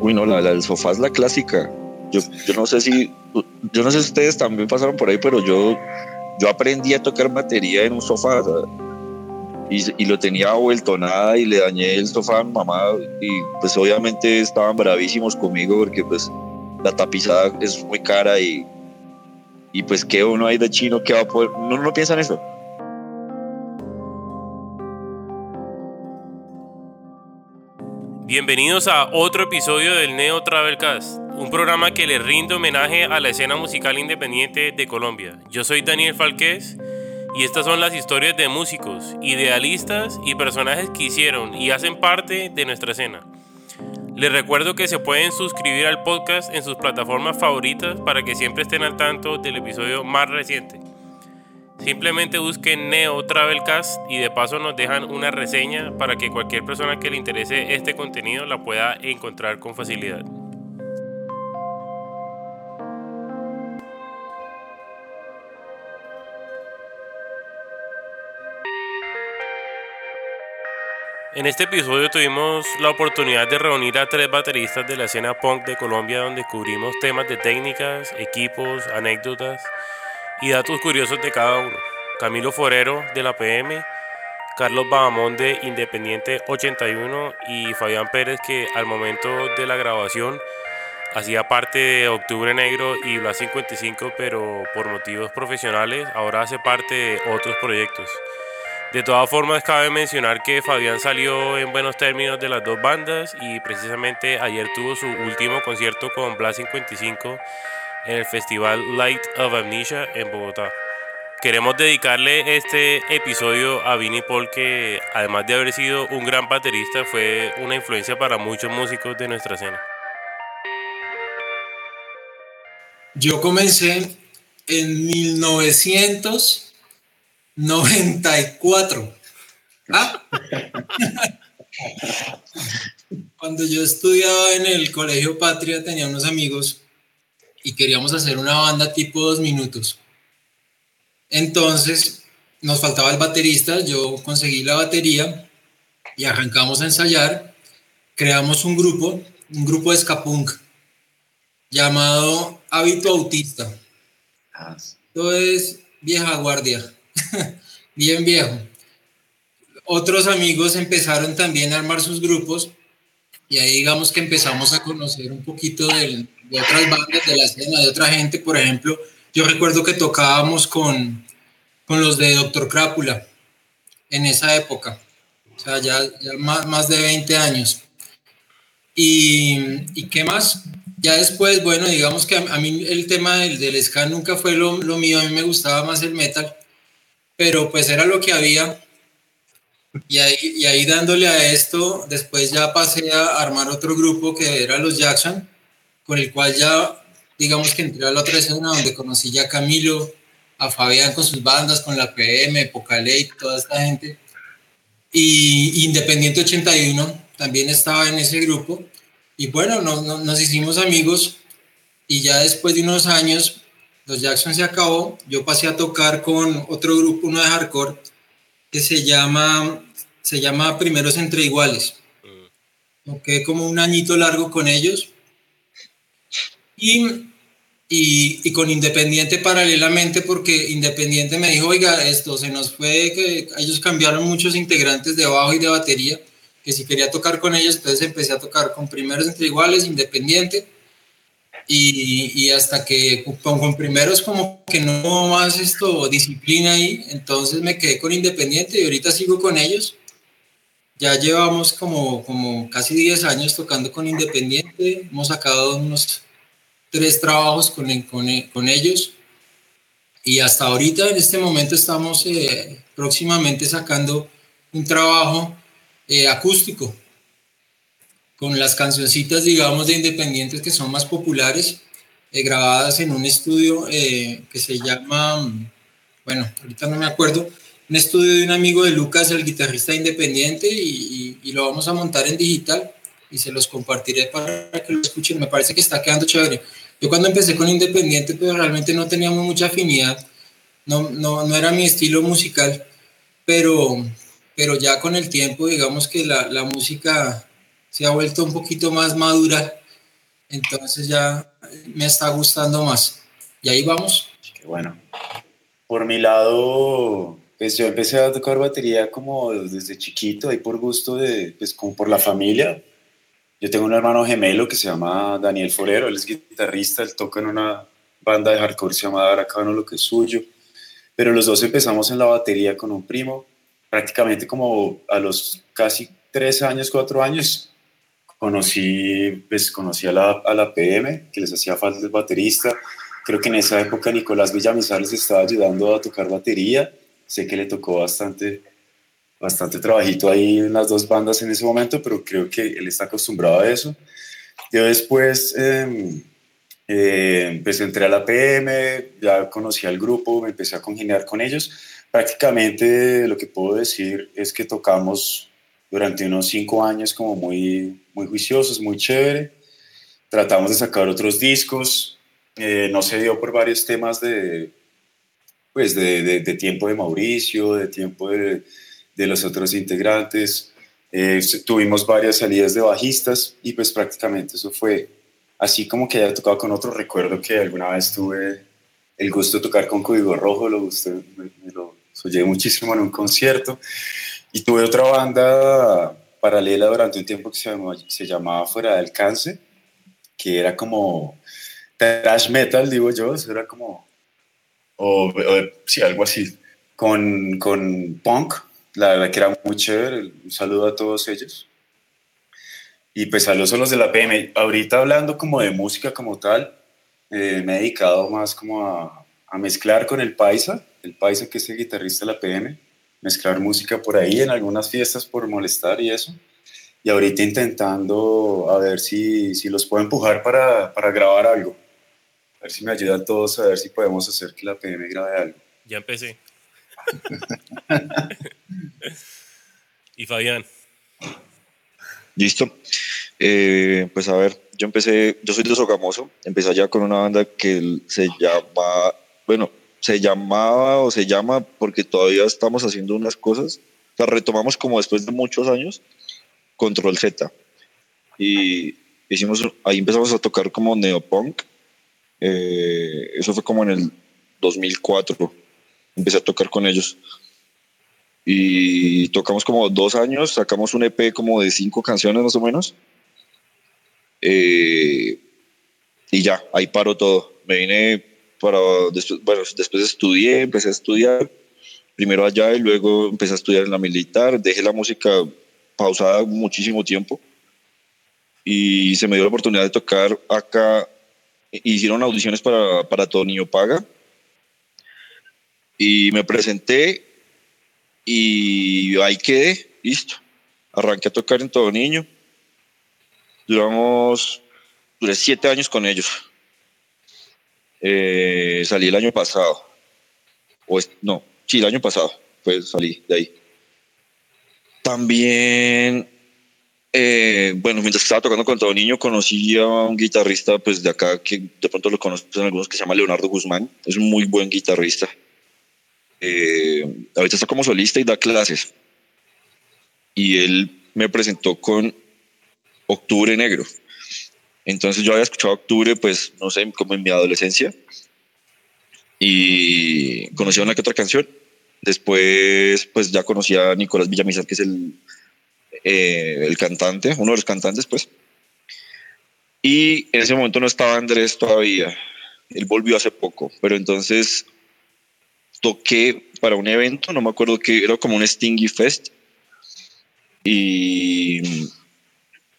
Uy, no, la, del sofá es la clásica. Yo, yo no sé si, yo no sé si ustedes también pasaron por ahí, pero yo, yo aprendí a tocar batería en un sofá. Y, y, lo tenía vuelto nada y le dañé el sofá a mi mamá y pues obviamente estaban bravísimos conmigo porque pues la tapizada es muy cara y, y pues que uno hay de chino que va a poder, no, no piensa en eso. Bienvenidos a otro episodio del Neo Travelcast, un programa que le rinde homenaje a la escena musical independiente de Colombia. Yo soy Daniel Falqués y estas son las historias de músicos, idealistas y personajes que hicieron y hacen parte de nuestra escena. Les recuerdo que se pueden suscribir al podcast en sus plataformas favoritas para que siempre estén al tanto del episodio más reciente. Simplemente busquen Neo Travelcast y de paso nos dejan una reseña para que cualquier persona que le interese este contenido la pueda encontrar con facilidad. En este episodio tuvimos la oportunidad de reunir a tres bateristas de la escena punk de Colombia donde cubrimos temas de técnicas, equipos, anécdotas y datos curiosos de cada uno. Camilo Forero de la PM, Carlos Bahamón de Independiente 81 y Fabián Pérez que al momento de la grabación hacía parte de Octubre Negro y Blas 55 pero por motivos profesionales ahora hace parte de otros proyectos. De todas formas, cabe mencionar que Fabián salió en buenos términos de las dos bandas y precisamente ayer tuvo su último concierto con Blas 55 en el Festival Light of Amnesia en Bogotá. Queremos dedicarle este episodio a Vinnie Paul, que además de haber sido un gran baterista, fue una influencia para muchos músicos de nuestra escena. Yo comencé en 1900. 94. ¿Ah? Cuando yo estudiaba en el Colegio Patria tenía unos amigos y queríamos hacer una banda tipo dos minutos. Entonces nos faltaba el baterista, yo conseguí la batería y arrancamos a ensayar. Creamos un grupo, un grupo de ska llamado Hábito Autista. Ah. Esto es vieja guardia. bien viejo. Otros amigos empezaron también a armar sus grupos y ahí digamos que empezamos a conocer un poquito de, otras bandas de la escena, de otra gente. Por ejemplo, yo recuerdo que tocábamos con, con los de Doctor Crápula en esa época, o sea, ya, más, más, de 20 años. Y, y, qué más? Ya después, bueno, digamos que a, mí el tema del, del ska nunca fue lo, lo mío, a mí me gustaba más el metal pero pues era lo que había. Y ahí, y ahí dándole a esto, después ya pasé a armar otro grupo que era los Jackson, con el cual ya, digamos que entré a la otra escena donde conocí ya a Camilo, a Fabián con sus bandas, con la PM, Pocalate, toda esta gente. Y Independiente 81 también estaba en ese grupo. Y bueno, nos, nos hicimos amigos y ya después de unos años los Jackson se acabó, yo pasé a tocar con otro grupo, uno de hardcore, que se llama, se llama Primeros Entre Iguales. Mm. Toqué como un añito largo con ellos. Y, y, con Independiente paralelamente, porque Independiente me dijo, oiga, esto se nos fue, que ellos cambiaron muchos integrantes de bajo y de batería, que si quería tocar con ellos, entonces empecé a tocar con Primeros Entre Iguales, Independiente y, hasta que con, primeros como que no más esto disciplina ahí, entonces me quedé con Independiente y ahorita sigo con ellos. Ya llevamos como, como casi 10 años tocando con Independiente, hemos sacado unos tres trabajos con, con, con ellos. Y hasta ahorita en este momento estamos eh, próximamente sacando un trabajo eh, acústico con las cancioncitas, digamos, de independientes que son más populares, eh, grabadas en un estudio eh, que se llama, bueno, ahorita no me acuerdo, un estudio de un amigo de Lucas, el guitarrista independiente, y, y, lo vamos a montar en digital y se los compartiré para que lo escuchen. Me parece que está quedando chévere. Yo cuando empecé con Independiente, pues realmente no teníamos mucha afinidad, no, no, no era mi estilo musical, pero, pero ya con el tiempo, digamos que la, la música se ha vuelto un poquito más madura Entonces ya me está gustando más. Y ahí vamos. Qué bueno. Por mi lado, pues yo empecé a tocar batería como desde chiquito, ahí por gusto de, pues como por la familia. Yo tengo un hermano gemelo que se llama Daniel Forero, él es guitarrista, él toca en una banda de hardcore se llama Aracano, lo que es suyo. Pero los dos empezamos en la batería con un primo, prácticamente como a los casi tres años, cuatro años, conocí, pues, conocí a la, a la PM, que les hacía falta el baterista. Creo que en esa época Nicolás Villamizar les estaba ayudando a tocar batería. Sé que le tocó bastante, bastante trabajito ahí en las dos bandas en ese momento, pero creo que él está acostumbrado a eso. Yo después, eh, eh, pues entré a la PM, ya conocí al grupo, me empecé a congeniar con ellos. Prácticamente lo que puedo decir es que tocamos durante unos cinco años como muy, muy juiciosos, muy chévere. Tratamos de sacar otros discos, eh, no se dio por varios temas de, pues de, de, tiempo de Mauricio, de tiempo de, de los otros integrantes. Eh, tuvimos varias salidas de bajistas y pues prácticamente eso fue así como que haya tocado con otro. Recuerdo que alguna vez tuve el gusto de tocar con Código Rojo, lo, gusté, me, lo soñé muchísimo en un concierto. Y tuve otra banda paralela durante un tiempo que se, se llamaba Fuera de Alcance, que era como trash metal, digo yo, era como, o, sí, algo así, con, con punk, la verdad que era muy chévere, un saludo a todos ellos. Y pues a los de la PM, ahorita hablando como de música como tal, eh, me he dedicado más como a, a mezclar con el Paisa, el Paisa que es el guitarrista de la PM, mezclar música por ahí en algunas fiestas por molestar y eso. Y ahorita intentando a ver si, si los puedo empujar para, para, grabar algo. A ver si me ayudan todos a ver si podemos hacer que la PM grabe algo. Ya empecé. Y Fabián. Listo. Eh, pues a ver, yo empecé, yo soy de Sogamoso, empecé allá con una banda que se llama, bueno, se llamaba o se llama porque todavía estamos haciendo unas cosas. La retomamos como después de muchos años, Control Z. Y hicimos, ahí empezamos a tocar como neopunk. Eh, eso fue como en el 2004. Empecé a tocar con ellos. Y tocamos como dos años, sacamos un EP como de cinco canciones más o menos. Eh, y ya, ahí paró todo. Me vine para, después, bueno, después estudié, empecé a estudiar, primero allá y luego empecé a estudiar en la militar, dejé la música pausada muchísimo tiempo y se me dio la oportunidad de tocar acá, hicieron audiciones para, para Todo Niño Paga y me presenté y ahí quedé, listo, arranqué a tocar en Todo Niño, duramos, duré siete años con ellos eh, salí el año pasado. O no, sí, el año pasado. Pues salí de ahí. También, eh, bueno, mientras estaba tocando con todo niño, conocí a un guitarrista pues de acá que de pronto lo conocen algunos que se llama Leonardo Guzmán. Es un muy buen guitarrista. Eh, ahorita está como solista y da clases. Y él me presentó con Octubre Negro. Entonces yo había escuchado Octubre, pues, no sé, como en mi adolescencia. Y conocí una que otra canción. Después, pues ya conocí a Nicolás Villamizar, que es el, eh, el cantante, uno de los cantantes, pues. Y en ese momento no estaba Andrés todavía. Él volvió hace poco, pero entonces toqué para un evento, no me acuerdo que era como un Stingy Fest. Y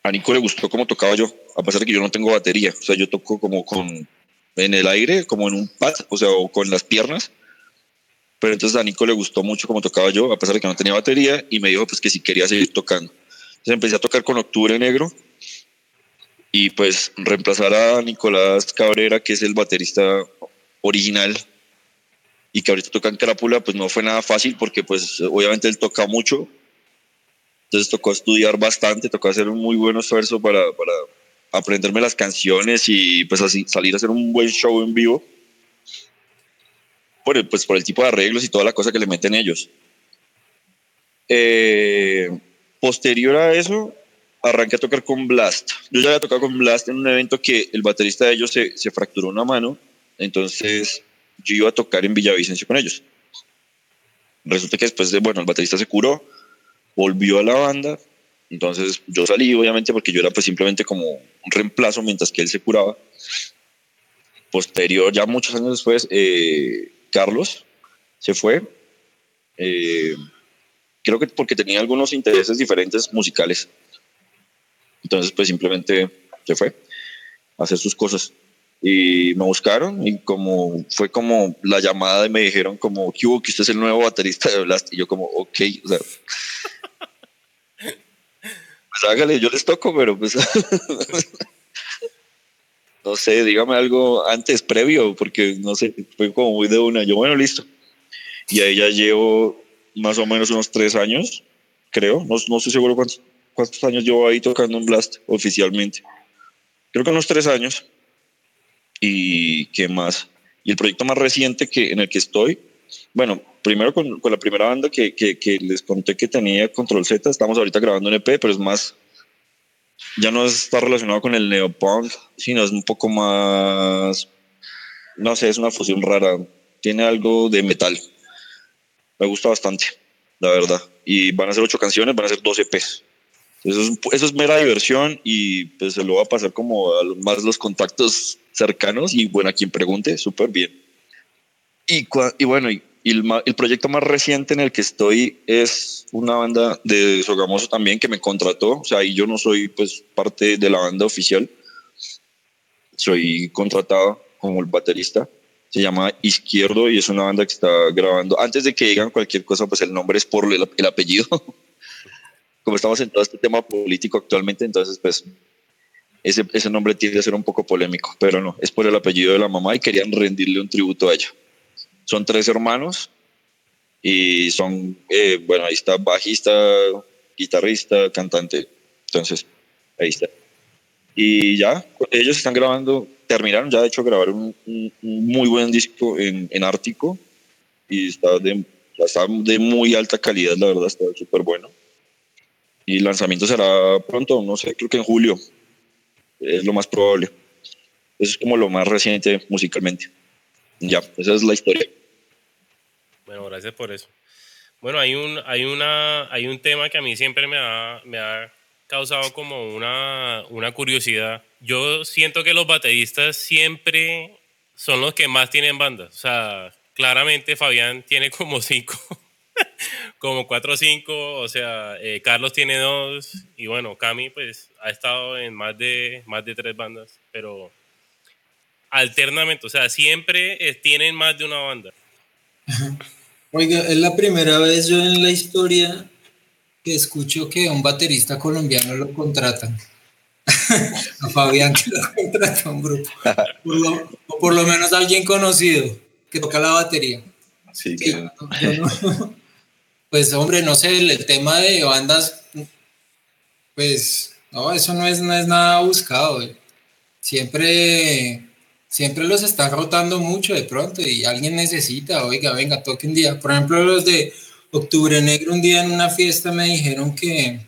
a Nico le gustó cómo tocaba yo, a pesar de que yo no tengo batería. O sea, yo toco como con en el aire, como en un pad, o sea, o con las piernas. Pero entonces a Nico le gustó mucho cómo tocaba yo, a pesar de que no tenía batería, y me dijo pues que si quería seguir tocando. Entonces empecé a tocar con Octubre Negro y pues reemplazar a Nicolás Cabrera, que es el baterista original y que ahorita toca en Crápula, pues no fue nada fácil porque pues obviamente él toca mucho, entonces tocó estudiar bastante, tocó hacer un muy buen esfuerzo para, para aprenderme las canciones y pues así salir a hacer un buen show en vivo. Por el, pues por el tipo de arreglos y toda la cosa que le meten ellos. Eh, posterior a eso, arranqué a tocar con Blast. Yo ya había tocado con Blast en un evento que el baterista de ellos se, se fracturó una mano, entonces yo iba a tocar en Villavicencio con ellos. Resulta que después de, bueno, el baterista se curó, volvió a la banda, entonces yo salí obviamente porque yo era pues simplemente como un reemplazo mientras que él se curaba. Posterior, ya muchos años después, eh, Carlos se fue. Eh, creo que porque tenía algunos intereses diferentes musicales. Entonces, pues simplemente se fue a hacer sus cosas. Y me buscaron y como fue como la llamada y me dijeron como, que hubo? Que usted es el nuevo baterista de Blast. Y yo como, ok, o sea... pues hágale, yo les toco, pero pues... no sé, dígame algo antes, previo, porque no sé, fue como muy de una. Yo, bueno, listo. Y ahí ya llevo más o menos unos tres años, creo. No, no estoy seguro cuántos, cuántos años llevo ahí tocando en Blast oficialmente. Creo que unos tres años. ¿Y qué más? Y el proyecto más reciente que, en el que estoy, bueno, primero con, con la primera banda que, que, que, les conté que tenía Control Z, estamos ahorita grabando un EP, pero es más, ya no está relacionado con el neopunk, sino es un poco más, no sé, es una fusión rara, tiene algo de metal. Me gusta bastante, la verdad. Y van a ser ocho canciones, van a ser 12 EPs. Eso es, eso es mera diversión y pues se lo va a pasar como a más los contactos cercanos y bueno, a quien pregunte, súper bien. Y, y bueno, y, el, el, proyecto más reciente en el que estoy es una banda de Sogamoso también que me contrató, o sea, y yo no soy pues parte de la banda oficial, soy contratado como el baterista, se llama Izquierdo y es una banda que está grabando, antes de que digan cualquier cosa, pues el nombre es por el, el apellido, como estamos en todo este tema político actualmente, entonces pues ese, ese nombre tiende a ser un poco polémico, pero no, es por el apellido de la mamá y querían rendirle un tributo a ella. Son tres hermanos y son, eh, bueno, ahí está bajista, guitarrista, cantante. Entonces, ahí está. Y ya, ellos están grabando, terminaron ya de hecho grabar un, un, muy buen disco en, en Ártico y está de, está de muy alta calidad, la verdad, está súper bueno. Y el lanzamiento será pronto, no sé, creo que en julio, es lo más probable. Eso es como lo más reciente musicalmente. Ya, esa es la historia. Bueno, gracias por eso. Bueno, hay un, hay una, hay un tema que a mí siempre me ha, me ha causado como una, una curiosidad. Yo siento que los bateristas siempre son los que más tienen bandas. O sea, claramente Fabián tiene como cinco, como cuatro o cinco. O sea, eh, Carlos tiene dos. Y bueno, Cami pues ha estado en más de, más de tres bandas. Pero alternamente, o sea, siempre tienen más de una banda. Oiga, es la primera vez yo en la historia que escucho que a un baterista colombiano lo contratan. a Fabián que lo contrata un grupo. o por lo menos alguien conocido que toca la batería. Sí, que... pues hombre, no sé, el, tema de bandas, pues no, eso no es, no es nada buscado. Siempre siempre los están rotando mucho de pronto y alguien necesita, oiga, venga, toque un día. Por ejemplo, los de Octubre Negro, un día en una fiesta me dijeron que,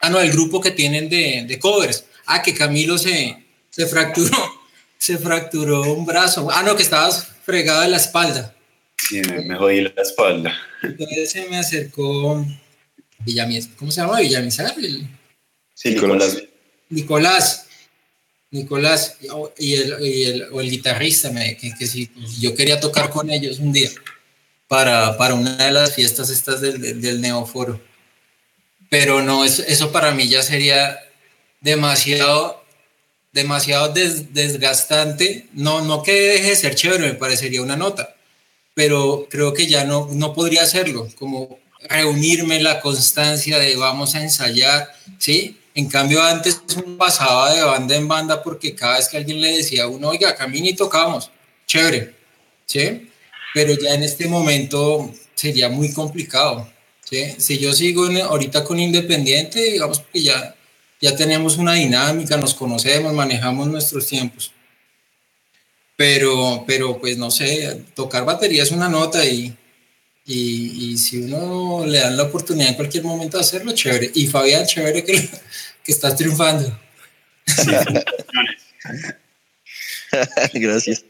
ah, no, el grupo que tienen de, de covers, ah, que Camilo se, se fracturó, se fracturó un brazo, ah, no, que estabas fregado de la espalda. Sí, me, me jodí la espalda. Entonces se me acercó Villamizar, ¿cómo se llama? Villamizar. El, sí, Nicolás. Nicolás Nicolás y el, y el, o el guitarrista, me, que, que si yo quería tocar con ellos un día para, para una de las fiestas estas del, del Neoforo. Pero no, eso, eso para mí ya sería demasiado, demasiado des, desgastante. No, no que deje de ser chévere, me parecería una nota, pero creo que ya no, no podría hacerlo, como reunirme, la constancia de vamos a ensayar, ¿sí? En cambio, antes pasaba de banda en banda porque cada vez que alguien le decía a uno, oiga, camine y tocamos, chévere, ¿sí? Pero ya en este momento sería muy complicado, ¿sí? Si yo sigo ahorita con Independiente, digamos que ya, ya tenemos una dinámica, nos conocemos, manejamos nuestros tiempos. Pero, pero pues no sé, tocar batería es una nota y, y, y, si uno le dan la oportunidad en cualquier momento de hacerlo, chévere. Y Fabián, chévere que, que estás triunfando. Gracias.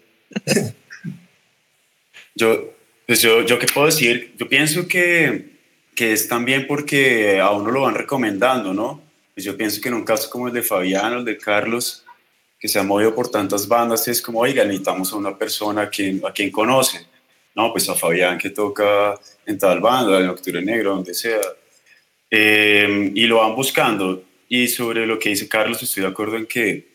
Yo, pues yo, yo qué puedo decir, yo pienso que, que es también porque a uno lo van recomendando, ¿no? Pues yo pienso que en un caso como el de Fabián o el de Carlos, que se ha movido por tantas bandas, es como, oiga, necesitamos a una persona a quien, a quien conoce. No, pues a Fabián que toca en tal banda, en Octubre Negro, donde sea. Eh, y lo van buscando. Y sobre lo que dice Carlos, estoy de acuerdo en que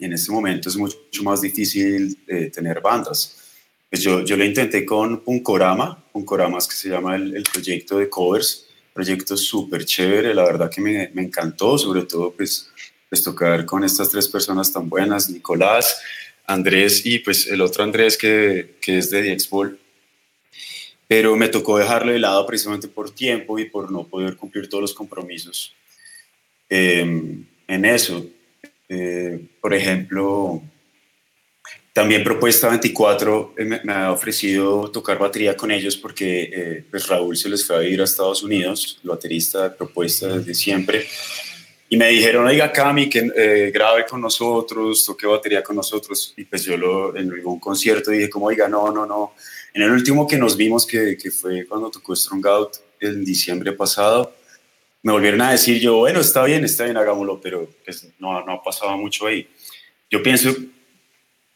en este momento es mucho más difícil eh, tener bandas. Pues yo, yo lo intenté con Punkorama, Punkorama es que se llama el, el proyecto de covers, proyecto súper chévere, la verdad que me, me, encantó, sobre todo pues, pues tocar con estas tres personas tan buenas, Nicolás, Andrés y pues el otro Andrés que, que es de Diexpol. Pero me tocó dejarlo de lado precisamente por tiempo y por no poder cumplir todos los compromisos eh, en eso. Eh, por ejemplo, también Propuesta 24 eh, me, ha ofrecido tocar batería con ellos porque eh, pues Raúl se les fue a ir a Estados Unidos, el baterista de Propuesta desde siempre. Y me dijeron, oiga, Cami, que eh, grabe con nosotros, toque batería con nosotros. Y pues yo lo, en algún concierto dije como, oiga, no, no, no. En el último que nos vimos, que, que fue cuando tocó Strong Out en diciembre pasado, me volvieron a decir yo, bueno, está bien, está bien, hagámoslo, pero pues, no, no ha pasado mucho ahí. Yo pienso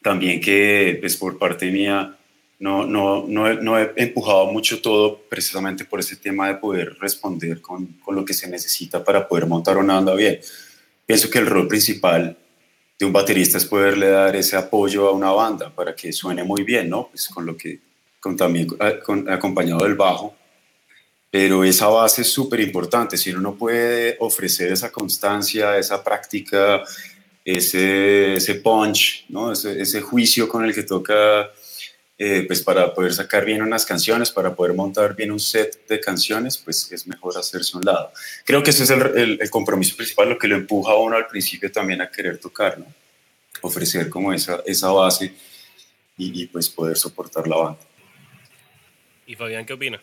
también que pues, por parte mía no, no, no, no, he empujado mucho todo precisamente por ese tema de poder responder con, con, lo que se necesita para poder montar una banda bien. Pienso que el rol principal de un baterista es poderle dar ese apoyo a una banda para que suene muy bien, ¿no? Pues con lo que, con también con, acompañado del bajo, pero esa base es súper importante. Si uno no puede ofrecer esa constancia, esa práctica, ese, ese punch, ¿no? ese, ese juicio con el que toca, eh, pues para poder sacar bien unas canciones, para poder montar bien un set de canciones, pues es mejor hacerse un lado. Creo que ese es el, el, compromiso principal, lo que lo empuja a uno al principio también a querer tocar, ¿no? ofrecer como esa, esa base y, y pues poder soportar la banda. ¿Y Fabián qué opina?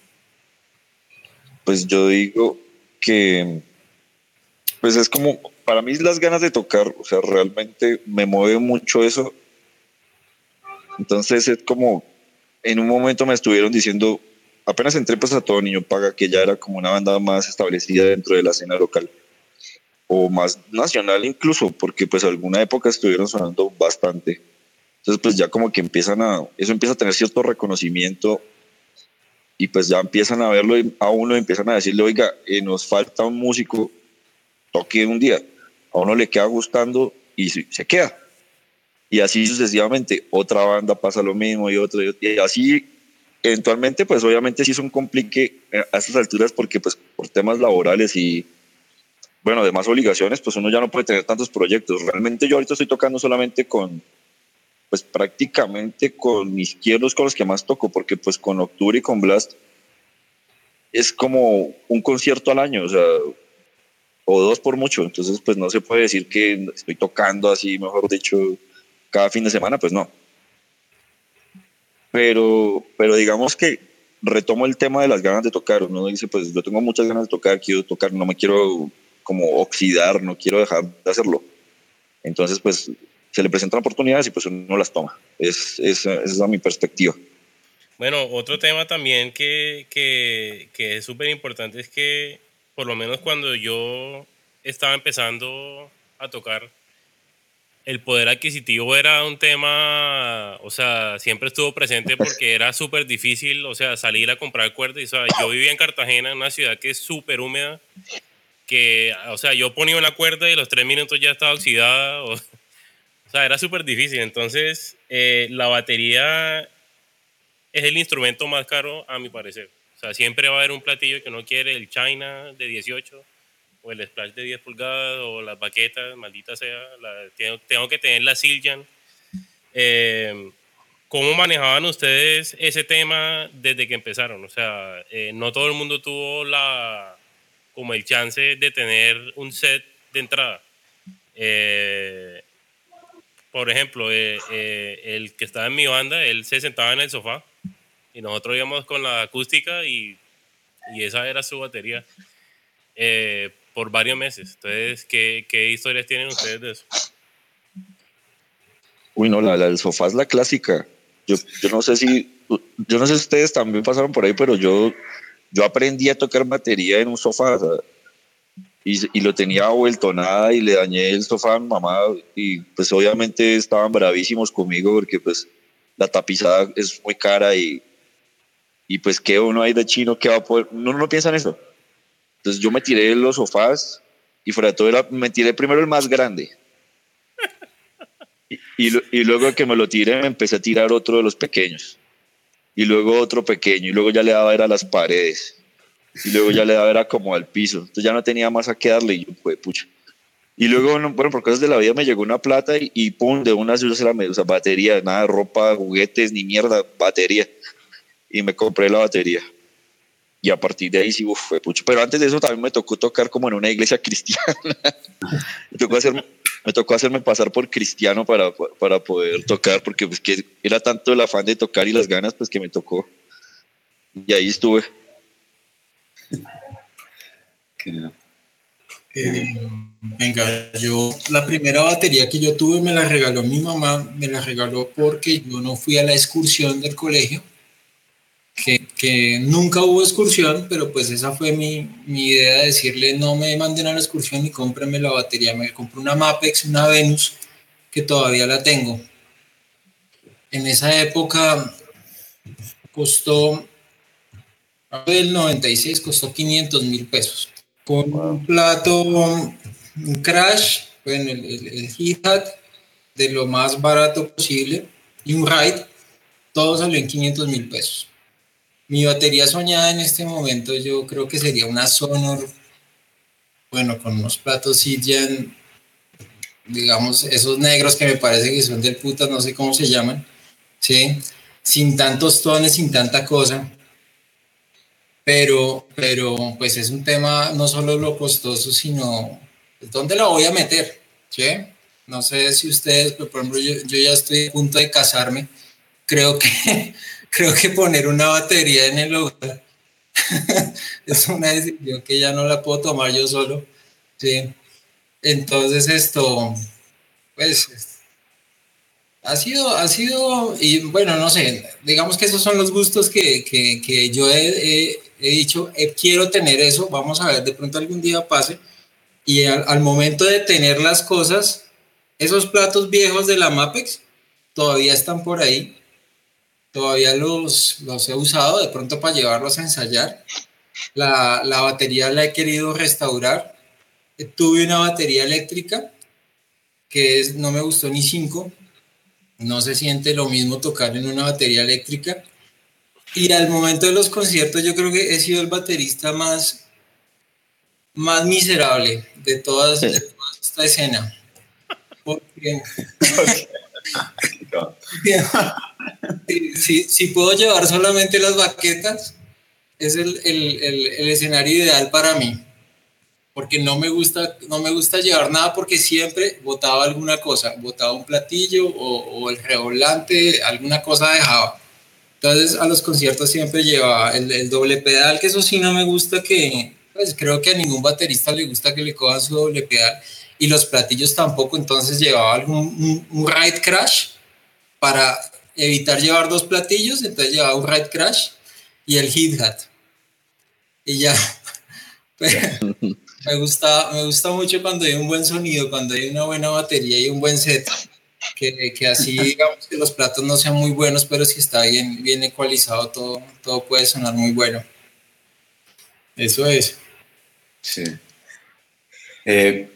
pues yo digo que, pues es como, para mí las ganas de tocar, o sea, realmente me mueve mucho eso. Entonces es como, en un momento me estuvieron diciendo, apenas entré pues a todo niño paga, que ya era como una banda más establecida dentro de la escena local o más nacional incluso, porque pues alguna época estuvieron sonando bastante. Entonces pues ya como que empiezan a, eso empieza a tener cierto reconocimiento y pues ya empiezan a verlo a uno, empiezan a decirle, oiga, eh, nos falta un músico, toque un día, a uno le queda gustando y se queda. Y así sucesivamente, otra banda pasa lo mismo y otra, y así eventualmente, pues obviamente sí es un complique eh, a estas alturas porque pues por temas laborales y, bueno, demás obligaciones, pues uno ya no puede tener tantos proyectos. Realmente yo ahorita estoy tocando solamente con, pues prácticamente con mis izquierdos con los que más toco, porque pues con Octubre y con Blast es como un concierto al año, o sea, o dos por mucho, entonces pues no se puede decir que estoy tocando así, mejor dicho, cada fin de semana, pues no. Pero, pero digamos que retomo el tema de las ganas de tocar, uno dice, pues yo tengo muchas ganas de tocar, quiero tocar, no me quiero como oxidar, no quiero dejar de hacerlo. Entonces, pues se le presentan oportunidades y pues uno las toma. Es, es, esa es mi perspectiva. Bueno, otro tema también que, que, que es súper importante es que por lo menos cuando yo estaba empezando a tocar, el poder adquisitivo era un tema, o sea, siempre estuvo presente porque era súper difícil, o sea, salir a comprar cuerdas. O sea, yo vivía en Cartagena, en una ciudad que es súper húmeda, que, o sea, yo ponía una cuerda y los tres minutos ya estaba oxidada. O, o sea, era súper difícil. Entonces, eh, la batería es el instrumento más caro, a mi parecer. O sea, siempre va a haber un platillo que no quiere el China de 18 o el Splash de 10 pulgadas o las baquetas, maldita sea. La, tengo, que tener la Siljan. Eh, ¿Cómo manejaban ustedes ese tema desde que empezaron? O sea, eh, no todo el mundo tuvo la como el chance de tener un set de entrada. Eh, por ejemplo, eh, eh, el que estaba en mi banda, él se sentaba en el sofá y nosotros íbamos con la acústica y, y esa era su batería. Eh, por varios meses. Entonces, ¿qué, qué historias tienen ustedes de eso? Uy, no, la, del sofá es la clásica. Yo, yo no sé si, yo no sé si ustedes también pasaron por ahí, pero yo, yo aprendí a tocar batería en un sofá y, y, lo tenía vuelto nada y le dañé el sofá a mi mamá y pues obviamente estaban bravísimos conmigo porque pues la tapizada es muy cara y, y pues qué uno hay de chino que va a poder, uno no piensa en eso. Entonces yo me tiré los sofás y fuera de todo me tiré primero el más grande y, y, luego que me lo tiré, me empecé a tirar otro de los pequeños. Y luego otro pequeño. Y luego ya le daba era a las paredes. Y luego ya le daba era como al piso. Entonces ya no tenía más a qué darle. Y yo, pues, pucha. Y luego, bueno, por cosas de la vida me llegó una plata y, pum, de una se la sea, batería, nada ropa, juguetes, ni mierda, batería. Y me compré la batería. Y a partir de ahí sí, uf, fue pucho. Pero antes de eso también me tocó tocar como en una iglesia cristiana. me tocó hacer me tocó hacerme pasar por cristiano para, para poder tocar, porque pues que era tanto el afán de tocar y las ganas, pues que me tocó. Y ahí estuve. Eh, venga, yo la primera batería que yo tuve me la regaló mi mamá, me la regaló porque yo no fui a la excursión del colegio que, nunca hubo excursión, pero pues esa fue mi, mi, idea de decirle no me manden a la excursión y cómpreme la batería. Me compré una Mapex, una Venus, que todavía la tengo. En esa época costó, del 96 costó 500 mil pesos. Con un plato, un crash, bueno, el, el, el hat de lo más barato posible y un ride, todo salió en 500 mil pesos. Mi batería soñada en este momento yo creo que sería una Sonor, bueno, con unos platos Sidjan, digamos, esos negros que me parece que son del puta, no sé cómo se llaman, ¿sí? Sin tantos tones, sin tanta cosa. Pero, pero pues es un tema no solo lo costoso, sino pues, dónde la voy a meter, ¿sí? No sé si ustedes, por ejemplo, yo, yo ya estoy a punto de casarme. Creo que creo que poner una batería en el hogar es una decisión que ya no la puedo tomar yo solo. ¿sí? Entonces esto, pues, ha sido, ha sido, y bueno, no sé, digamos que esos son los gustos que, que, que yo he, dicho, eh, quiero tener eso, vamos a ver, de pronto algún día pase, y al momento de tener las cosas, esos platos viejos de la Mapex todavía están por ahí, todavía los, los he usado de pronto para llevarlos a ensayar. La, la batería la he querido restaurar. Tuve una batería eléctrica que es, no me gustó ni cinco. No se siente lo mismo tocar en una batería eléctrica. Y al momento de los conciertos yo creo que he sido el baterista más, más miserable de, todas, de toda esta escena. Porque, si, puedo llevar solamente las baquetas, es el, el, el, escenario ideal para mí. Porque no me, gusta, no me gusta llevar nada porque siempre botaba alguna cosa, botaba un platillo o, o el revolante, alguna cosa dejaba. Entonces a los conciertos siempre llevaba el, doble pedal, que eso sí no me gusta que, pues creo que a ningún baterista le gusta que le cojan su doble pedal y los platillos tampoco, entonces llevaba algún, un, ride crash para evitar llevar dos platillos, entonces llevaba un ride crash y el hit hat. Y ya, me gusta, me gusta mucho cuando hay un buen sonido, cuando hay una buena batería y un buen set. Que, que, así digamos que los platos no sean muy buenos, pero si está bien, bien ecualizado todo, todo puede sonar muy bueno. Eso es. Sí. Eh,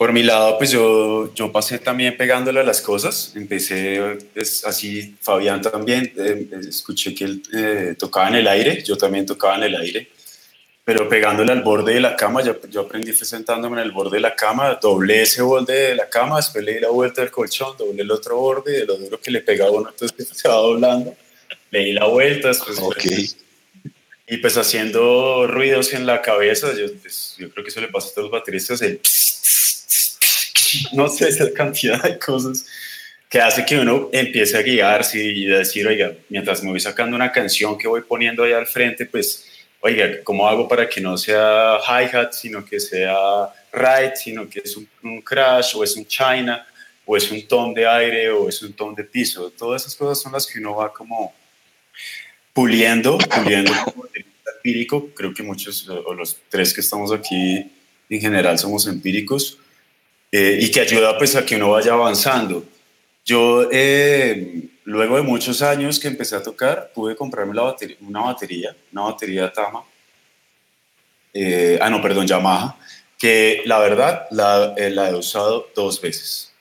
por mi lado, pues yo, yo pasé también pegándole a las cosas. Empecé pues, así, Fabián también, eh, escuché que él eh, tocaba en el aire, yo también tocaba en el aire, pero pegándole al borde de la cama, yo, yo aprendí sentándome en el borde de la cama, doblé ese borde de la cama, después le di la vuelta del colchón, doblé el otro borde, de lo duro que le pegaba uno, entonces se va doblando, le di la vuelta, después... Okay. y pues haciendo ruidos en la cabeza, yo, pues, yo creo que eso le pasa a todos los bateristas, el no sé, esa cantidad de cosas que hace que uno empiece a guiarse y decir, oiga, mientras me voy sacando una canción que voy poniendo ahí al frente, pues oiga, ¿cómo hago para que no sea hi-hat, sino que sea ride, sino que es un, crash o es un china o es un tom de aire o es un tom de piso? Todas esas cosas son las que uno va como puliendo, puliendo empírico. Creo que muchos, o los tres que estamos aquí en general somos empíricos eh, y que ayuda pues a que uno vaya avanzando. Yo, eh, luego de muchos años que empecé a tocar, pude comprarme la batería, una batería, una batería Tama, eh, ah, no, perdón, Yamaha, que la verdad la, la, he usado dos veces.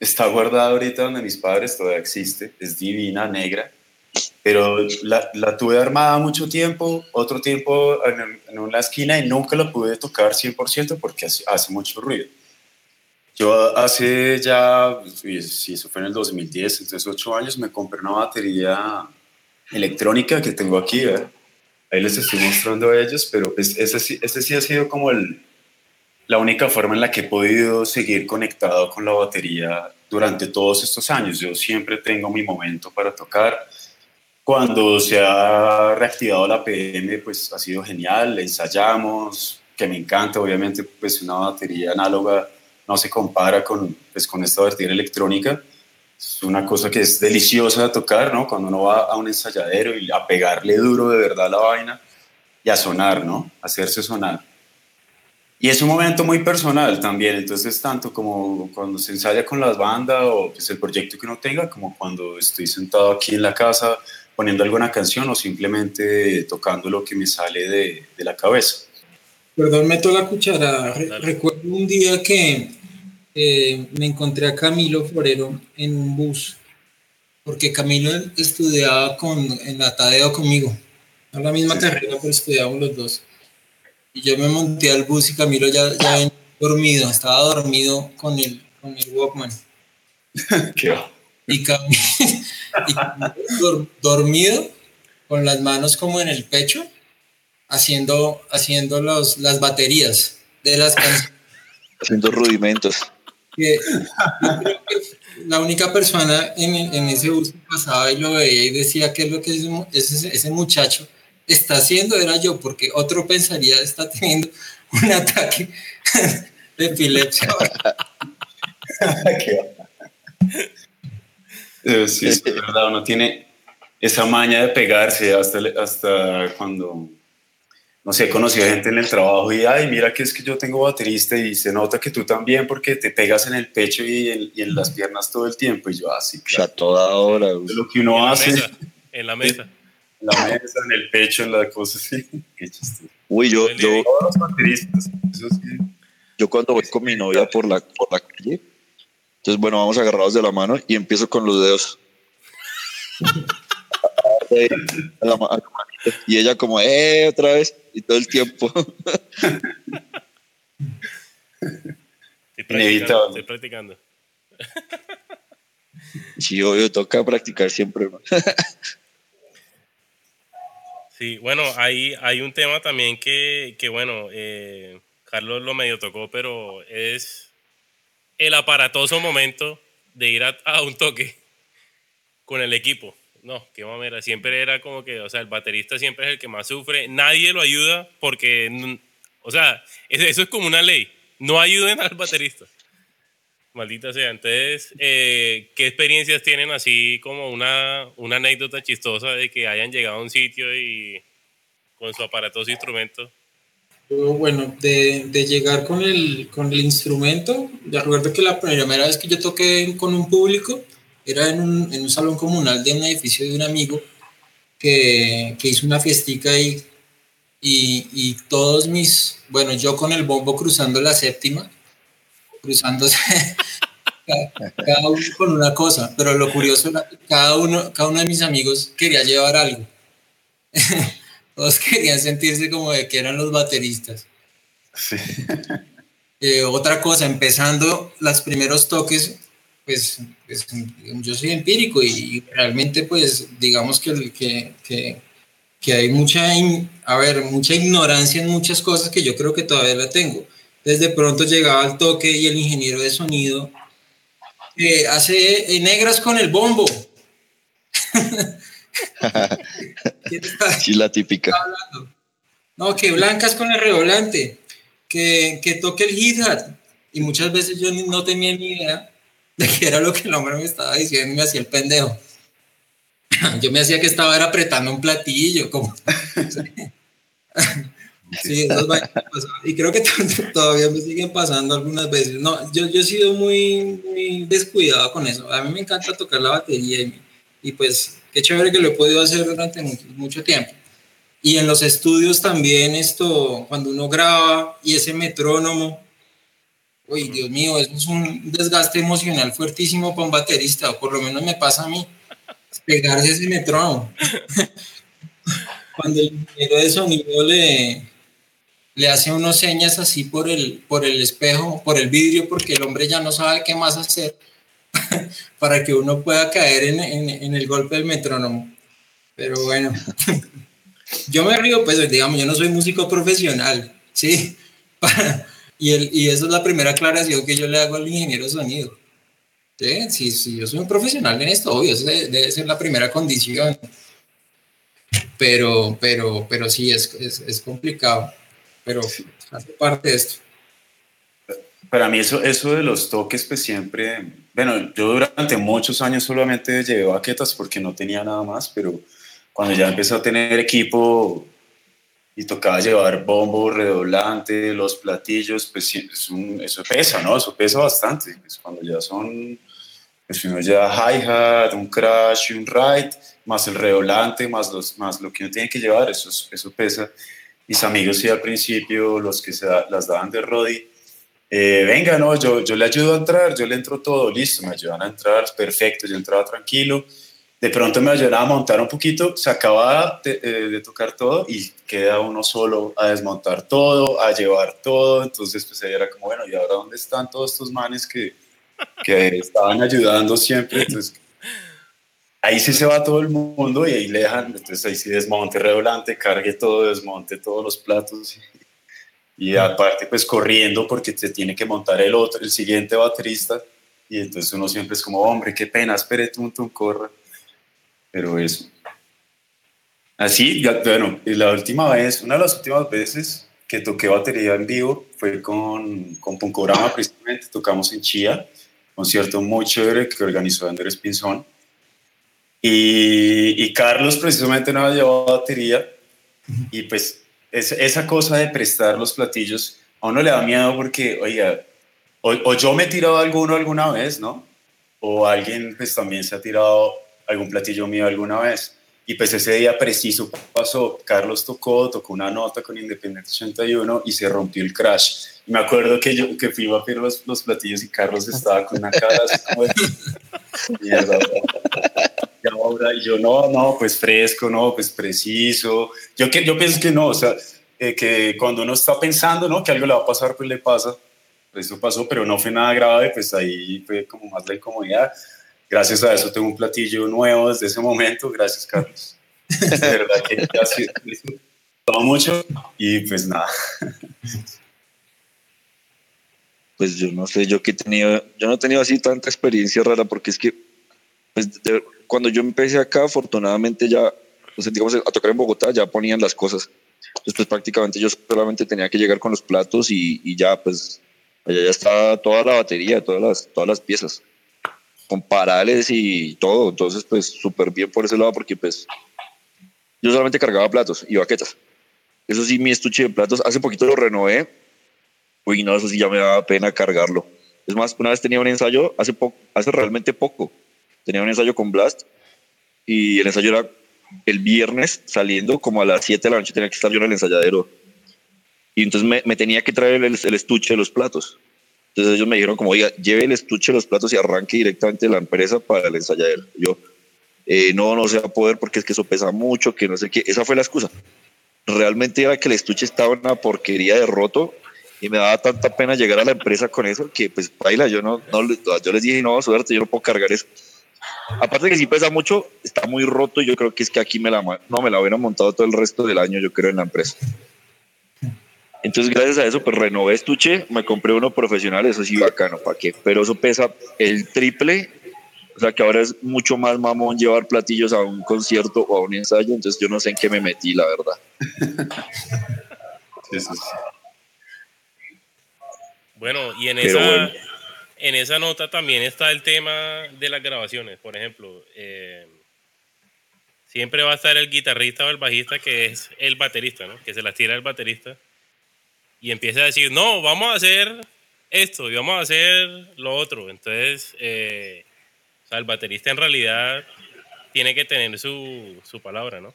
Está guardada ahorita donde mis padres, todavía existe, es divina, negra, pero la, la tuve armada mucho tiempo, otro tiempo en, en, una esquina y nunca la pude tocar 100% porque hace, hace mucho ruido. Yo hace ya, si eso fue en el 2010, entonces ocho años, me compré una batería electrónica que tengo aquí, ahí les estoy mostrando a ellos, pero pues ese, ese sí ha sido como el, la única forma en la que he podido seguir conectado con la batería durante todos estos años. Yo siempre tengo mi momento para tocar. Cuando se ha reactivado la PM, pues ha sido genial, ensayamos, que me encanta, obviamente, pues una batería análoga no se compara con, pues, con esta batería electrónica. Es una cosa que es deliciosa de tocar, ¿no? Cuando uno va a un ensayadero y a pegarle duro de verdad la vaina y a sonar, ¿no? Hacerse sonar. Y es un momento muy personal también, entonces tanto como cuando se ensaya con las bandas o pues, el proyecto que uno tenga, como cuando estoy sentado aquí en la casa poniendo alguna canción o simplemente tocando lo que me sale de, de la cabeza. Perdón, meto la cuchara. recuerdo un día que eh, me encontré a Camilo Forero en un bus, porque Camilo estudiaba con, en la Tadeo conmigo, no la misma carrera, pero estudiábamos los dos. Y yo me monté al bus y Camilo ya, ya dormido, estaba dormido con el, con el Walkman. y Camilo, dormido, con las manos como en el pecho, haciendo, haciendo los, las baterías de las canciones. Haciendo rudimentos la única persona en, en, ese bus que pasaba y lo veía y decía que es lo que ese, ese muchacho está haciendo era yo, porque otro pensaría está teniendo un ataque de epilepsia. sí, es verdad, uno tiene esa maña de pegarse hasta, hasta cuando no sé, he conocido gente en el trabajo y, ay, mira que es que yo tengo baterista y se nota que tú también porque te pegas en el pecho y en, las piernas todo el tiempo. Y yo, así, ah, a toda hora. lo que uno hace. en la mesa. En la mesa, en el pecho, en la cosa así. Qué Uy, yo, yo, yo cuando voy con mi novia por la, por la calle, entonces, bueno, vamos agarrados de la mano y empiezo con los dedos. y ella como, eh, otra vez y todo el tiempo. Estoy practicando. Sí, obvio, toca practicar siempre. Sí, bueno, hay, hay un tema también que, que bueno, eh, Carlos lo medio tocó, pero es el aparatoso momento de ir a un toque con el equipo. No, qué mamera. Siempre era como que, o sea, el baterista siempre es el que más sufre. Nadie lo ayuda porque, o sea, eso es como una ley. No ayuden al baterista. Maldita sea. Entonces, eh, ¿qué experiencias tienen así como una, una anécdota chistosa de que hayan llegado a un sitio y con su aparatoso instrumento? Bueno, de, llegar con el, con el instrumento, ya recuerdo que la primera vez que yo toqué con un público, era en un, en un, salón comunal de un edificio de un amigo que, que hizo una fiestica y, y, todos mis, bueno, yo con el bombo cruzando la séptima, cruzándose cada, uno con una cosa, pero lo curioso era cada uno, cada uno de mis amigos quería llevar algo. todos querían sentirse como de que eran los bateristas. Eh, otra cosa, empezando los primeros toques, pues, pues, yo soy empírico y, realmente pues digamos que, que, que, hay mucha, a ver, mucha ignorancia en muchas cosas que yo creo que todavía la tengo. Desde pronto llegaba al toque y el ingeniero de sonido eh, hace eh, negras con el bombo. sí, la típica. no, que blancas con el redoblante, que, que toque el hit Y muchas veces yo no tenía ni idea de qué era lo que el hombre me estaba diciendo y me hacía el pendejo. Yo me hacía que estaba apretando un platillo, como... Sí, y creo que todavía me siguen pasando algunas veces. No, yo, yo he sido muy, muy descuidado con eso. A mí me encanta tocar la batería y, y pues qué chévere que lo he podido hacer durante mucho, mucho, tiempo. Y en los estudios también esto, cuando uno graba y ese metrónomo, uy, Dios mío, eso es un desgaste emocional fuertísimo para un baterista, o por lo menos me pasa a mí, pegarse ese metrónomo. cuando el ingeniero de sonido le, le hace unos señas así por el, por el espejo, por el vidrio, porque el hombre ya no sabe qué más hacer para que uno pueda caer en, en, el golpe del metrónomo. Pero bueno, yo me río, pues digamos, yo no soy músico profesional, ¿sí? y, el, y eso es la primera aclaración que yo le hago al ingeniero de sonido. ¿Sí? Si, si yo soy un profesional en esto, obvio, esa debe ser la primera condición. Pero, pero, pero sí, es, es, es complicado pero hace parte de esto. Para mí eso, eso de los toques, pues siempre, bueno, yo durante muchos años solamente llevé baquetas porque no tenía nada más, pero cuando ya empecé a tener equipo y tocaba llevar bombo, redoblante, los platillos, pues eso pesa, ¿no? Eso pesa bastante. Pues cuando ya son, pues uno ya hi-hat, un crash un ride, más el redoblante, más, los, más lo que uno tiene que llevar, eso, eso pesa mis amigos sí al principio, los que se las daban de Rodi, eh, venga, no, yo, yo le ayudo a entrar, yo le entro todo, listo, me ayudan a entrar, perfecto, yo entraba tranquilo, de pronto me ayudaban a montar un poquito, se acababa de, eh, de, tocar todo y queda uno solo a desmontar todo, a llevar todo, entonces pues ahí era como, bueno, ¿y ahora dónde están todos estos manes que, que estaban ayudando siempre? Entonces, ahí sí se va todo el mundo y ahí le dejan, entonces ahí sí desmonte redoblante, cargue todo, desmonte todos los platos y, aparte pues corriendo porque se tiene que montar el otro, el siguiente baterista y entonces uno siempre es como, hombre, qué pena, espere, tum, tum, corra. Pero eso. Así, ya, bueno, y la última vez, una de las últimas veces que toqué batería en vivo fue con, con Punkorama, precisamente, tocamos en Chía, concierto muy chévere que organizó Andrés Pinzón y, Carlos precisamente no había llevado batería y pues es, esa cosa de prestar los platillos a uno le da miedo porque, oiga, o, yo me he tirado alguno alguna vez, ¿no? O alguien pues también se ha tirado algún platillo mío alguna vez. Y pues ese día preciso pasó, Carlos tocó, tocó una nota con Independiente 81 y se rompió el crash. Y me acuerdo que yo que fui a pedir los, los platillos y Carlos estaba con una cara así como de mierda ahora, y yo, no, no, pues fresco, no, pues preciso. Yo, que, yo pienso que no, o sea, eh, que cuando uno está pensando, ¿no? Que algo le va a pasar, pues le pasa. Pues eso pasó, pero no fue nada grave, pues ahí fue como más la incomodidad. Gracias a eso tengo un platillo nuevo desde ese momento, gracias Carlos. De verdad que gracias, todo mucho y pues nada. Pues yo no sé, yo que he tenido, yo no he tenido así tanta experiencia rara porque es que pues, cuando yo empecé acá, afortunadamente ya, pues, digamos, a tocar en Bogotá, ya ponían las cosas. Entonces, pues prácticamente yo solamente tenía que llegar con los platos y, y ya, pues, allá ya estaba toda la batería, todas las, todas las piezas, con parales y todo. Entonces, pues, súper bien por ese lado, porque, pues, yo solamente cargaba platos y baquetas. Eso sí, mi estuche de platos, hace poquito lo renové. Uy, no, eso sí ya me daba pena cargarlo. Es más, una vez tenía un ensayo, hace, poco, hace realmente poco, tenía un ensayo con Blast y el ensayo era el viernes saliendo como a las 7 de la noche tenía que estar yo en el ensayadero y entonces me, me tenía que traer el, el, estuche de los platos entonces ellos me dijeron como oiga lleve el estuche los platos y arranque directamente la empresa para el ensayadero yo eh, no no se va a poder porque es que eso pesa mucho que no sé qué esa fue la excusa. Realmente era que el estuche estaba una porquería de roto y me daba tanta pena llegar a la empresa con eso que pues baila yo no, no yo les dije no suerte yo no puedo cargar eso Aparte de que si pesa mucho, está muy roto y yo creo que es que aquí me la, no, me la hubiera montado todo el resto del año, yo creo, en la empresa. Entonces, gracias a eso, pues renové estuche, me compré uno profesional, eso sí, bacano, ¿para qué? Pero eso pesa el triple, o sea que ahora es mucho más mamón llevar platillos a un concierto o a un ensayo, entonces yo no sé en qué me metí, la verdad. Bueno, y en esa, en esa nota también está el tema de las grabaciones. Por ejemplo, eh, siempre va a estar el guitarrista o el bajista que es el baterista, ¿no? Que se las tira el baterista y empieza a decir, no, vamos a hacer esto y vamos a hacer lo otro. Entonces, eh, el baterista en realidad tiene que tener su, su palabra, ¿no?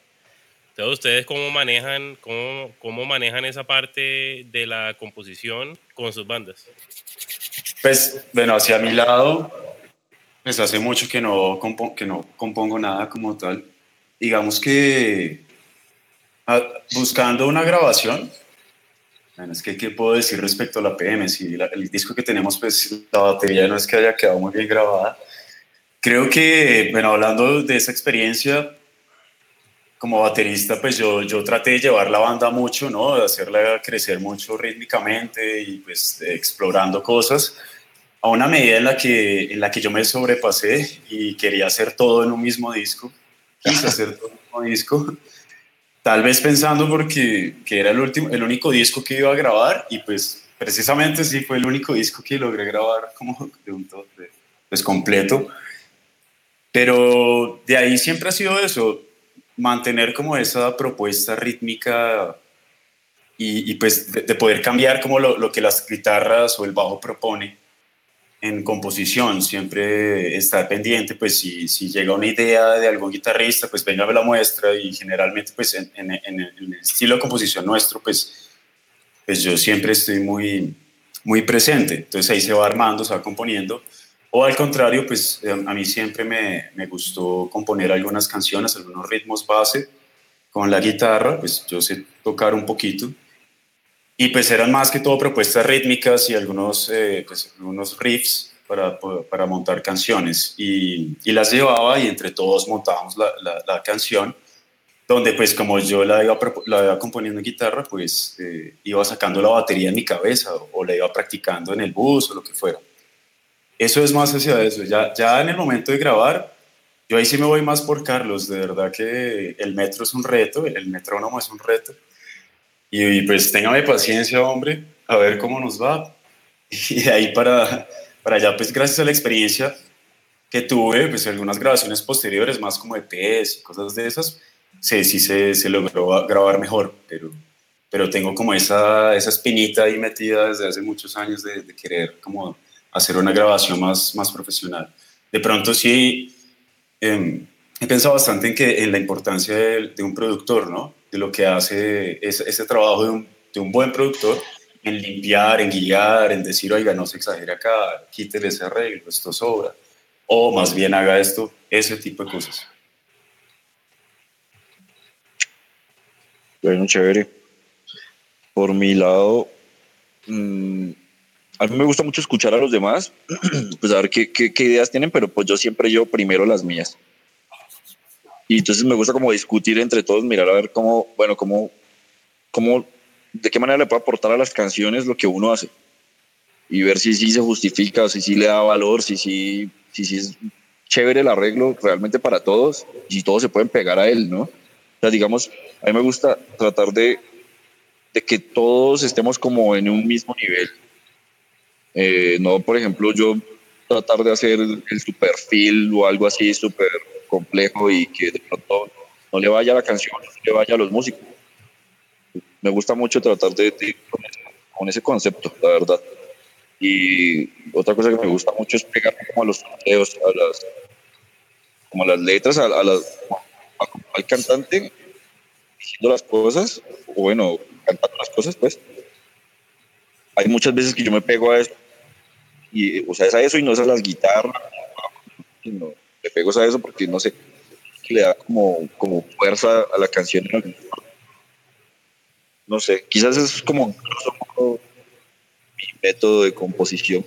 Entonces, ¿ustedes cómo manejan, cómo, cómo manejan esa parte de la composición con sus bandas? Pues, bueno, hacia mi lado, pues hace mucho que no, que no compongo nada como tal. Digamos que ah, buscando una grabación, bueno, es que, ¿qué puedo decir respecto a la PM? Si el disco que tenemos, pues la batería no es que haya quedado muy bien grabada. Creo que, bueno, hablando de esa experiencia, como baterista, pues yo, yo traté de llevar la banda mucho, ¿no? De hacerla crecer mucho rítmicamente y pues explorando cosas a una medida en la, que, en la que yo me sobrepasé y quería hacer todo en un mismo disco. Quise hacer todo en un mismo disco. Tal vez pensando porque que era el, último, el único disco que iba a grabar y pues precisamente sí fue el único disco que logré grabar como de un todo, pues completo. Pero de ahí siempre ha sido eso, mantener como esa propuesta rítmica y, pues de, poder cambiar como lo, lo, que las guitarras o el bajo propone en composición, siempre estar pendiente, pues si, si llega una idea de algún guitarrista, pues venga a la muestra y generalmente pues en, en, en, el estilo de composición nuestro, pues, pues yo siempre estoy muy, muy presente, entonces ahí se va armando, se va componiendo, o al contrario, pues eh, a mí siempre me, me gustó componer algunas canciones, algunos ritmos base con la guitarra, pues yo sé tocar un poquito, y pues eran más que todo propuestas rítmicas y algunos, eh, pues, algunos riffs para, para, montar canciones. Y, las llevaba y entre todos montábamos la, la, canción, donde pues como yo la iba, la iba componiendo en guitarra, pues eh, iba sacando la batería en mi cabeza o, o, la iba practicando en el bus o lo que fuera. Eso es más hacia eso. Ya, ya en el momento de grabar, yo ahí sí me voy más por Carlos. De verdad que el metro es un reto, el metrónomo es un reto y, pues téngame paciencia, hombre, a ver cómo nos va. Y de ahí para, para allá, pues gracias a la experiencia que tuve, pues algunas grabaciones posteriores, más como EPs y cosas de esas, sí, sí se, se logró grabar mejor, pero, pero tengo como esa, esa espinita ahí metida desde hace muchos años de, querer como hacer una grabación más, más profesional. De pronto sí, em, he pensado bastante en, que, en la importancia de, de un productor, ¿no? De lo que hace ese, trabajo de un, buen productor en limpiar, en guiar, en decir, oiga, no se exagere acá, quítele ese arreglo, esto sobra. O más bien haga esto, ese tipo de cosas. Bueno, chévere. Por mi lado, mm, a mí me gusta mucho escuchar a los demás, pues a ver qué, qué, qué ideas tienen, pero pues yo siempre yo primero las mías. Y entonces me gusta como discutir entre todos, mirar a ver cómo, bueno, cómo, cómo, de qué manera le puede aportar a las canciones lo que uno hace. Y ver si sí se justifica, si sí le da valor, si sí, si, si es chévere el arreglo realmente para todos, y todos se pueden pegar a él, ¿no? O sea, digamos, a mí me gusta tratar de, de que todos estemos como en un mismo nivel. Eh, no, por ejemplo, yo tratar de hacer el super perfil o algo así súper complejo y que de pronto no le vaya a la canción, no le vaya a los músicos. Me gusta mucho tratar de, ir con, ese, concepto, la verdad. Y otra cosa que me gusta mucho es pegar como a los sondeos, a las, como a las letras, a, las, al cantante diciendo las cosas, o bueno, cantando las cosas, pues. Hay muchas veces que yo me pego a eso, y, o sea, es a eso y no es a las guitarras, sino le pego a eso porque no sé, le da como, como fuerza a la canción. No sé, quizás es como mi método de composición.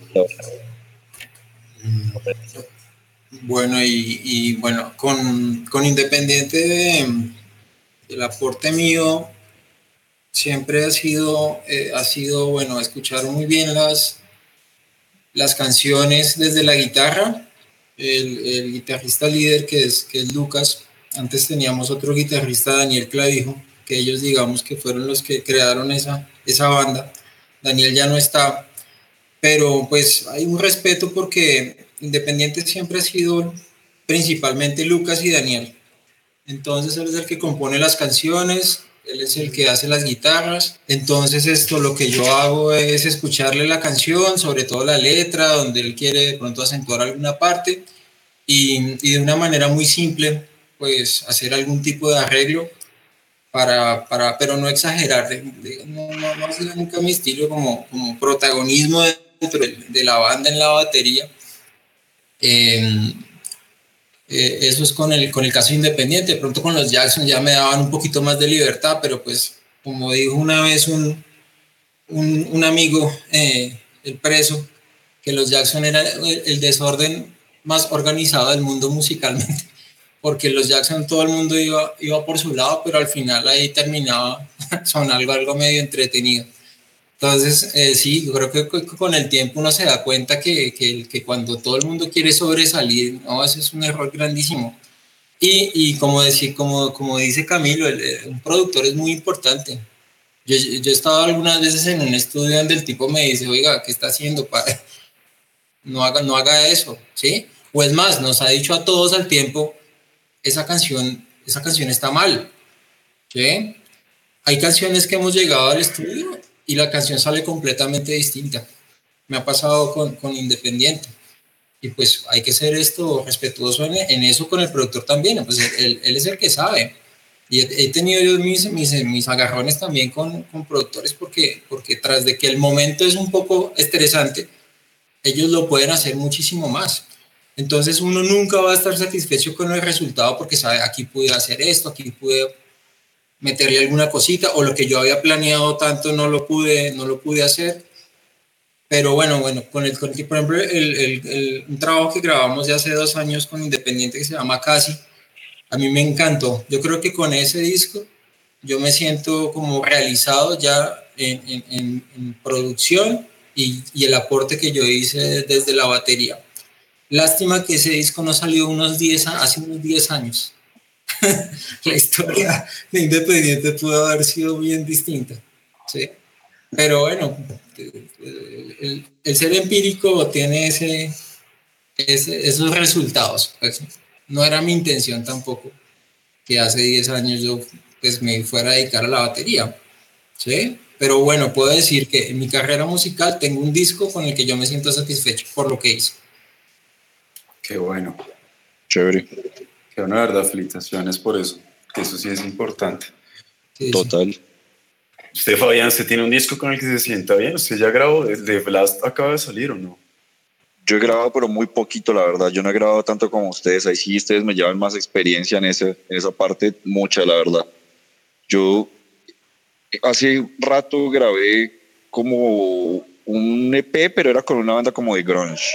Bueno, y, bueno, con, con Independiente de, del aporte mío, siempre ha sido, eh, ha sido, bueno, escuchar muy bien las, las canciones desde la guitarra el, guitarrista líder que es, que es Lucas. Antes teníamos otro guitarrista, Daniel Clavijo, que ellos digamos que fueron los que crearon esa, esa banda. Daniel ya no está, pero pues hay un respeto porque Independiente siempre ha sido principalmente Lucas y Daniel. Entonces él es el que compone las canciones, él es el que hace las guitarras. Entonces esto lo que yo hago es escucharle la canción, sobre todo la letra, donde él quiere de pronto acentuar alguna parte y, y de una manera muy simple, pues hacer algún tipo de arreglo para, para pero no exagerar, no, no, no es nunca mi estilo como, como protagonismo de, de la banda en la batería. Eh, eh, eso es con el, con el caso independiente. De pronto con los Jackson ya me daban un poquito más de libertad, pero pues como dijo una vez un, un, amigo, eh, el preso, que los Jackson era el, desorden más organizado del mundo musicalmente, porque los Jackson todo el mundo iba, iba por su lado, pero al final ahí terminaba son algo, algo medio entretenido. Entonces, eh, sí, yo creo que con el tiempo uno se da cuenta que, que, que, cuando todo el mundo quiere sobresalir, no, ese es un error grandísimo. Y, y como, decir, como, como dice Camilo, el, un productor es muy importante. Yo, yo, he estado algunas veces en un estudio donde el tipo me dice, oiga, ¿qué está haciendo? Para? No, haga, no haga eso, ¿sí? O es más, nos ha dicho a todos al tiempo, esa canción, esa canción está mal, ¿sí? Hay canciones que hemos llegado al estudio y la canción sale completamente distinta. Me ha pasado con, con Independiente. Y pues hay que ser esto respetuoso en, eso con el productor también. Pues él, él, es el que sabe. Y he, tenido yo mis, mis, mis, agarrones también con, con, productores porque, porque tras de que el momento es un poco estresante, ellos lo pueden hacer muchísimo más. Entonces uno nunca va a estar satisfecho con el resultado porque sabe, aquí pude hacer esto, aquí pude meterle alguna cosita o lo que yo había planeado tanto no lo pude, no lo pude hacer. Pero bueno, bueno, con el, con por ejemplo, el, el, un trabajo que grabamos ya hace dos años con Independiente que se llama Casi, a mí me encantó. Yo creo que con ese disco yo me siento como realizado ya en, en, en producción y, y, el aporte que yo hice desde la batería. Lástima que ese disco no salió unos 10, hace unos 10 años la historia de Independiente pudo haber sido bien distinta. ¿sí? Pero bueno, el, el ser empírico tiene ese, ese, esos resultados. Pues, no era mi intención tampoco que hace 10 años yo pues, me fuera a dedicar a la batería. ¿sí? Pero bueno, puedo decir que en mi carrera musical tengo un disco con el que yo me siento satisfecho por lo que hice. Qué bueno. Chévere. Que una verdad, felicitaciones por eso, que eso sí es importante. Total. Usted, Fabián, ¿usted tiene un disco con el que se sienta bien? ¿Usted ya grabó? ¿El de Blast acaba de salir o no? Yo he grabado, pero muy poquito, la verdad. Yo no he grabado tanto como ustedes. Ahí sí ustedes me llevan más experiencia en, ese, en esa parte, mucha, la verdad. Yo hace rato grabé como un EP, pero era con una banda como de grunge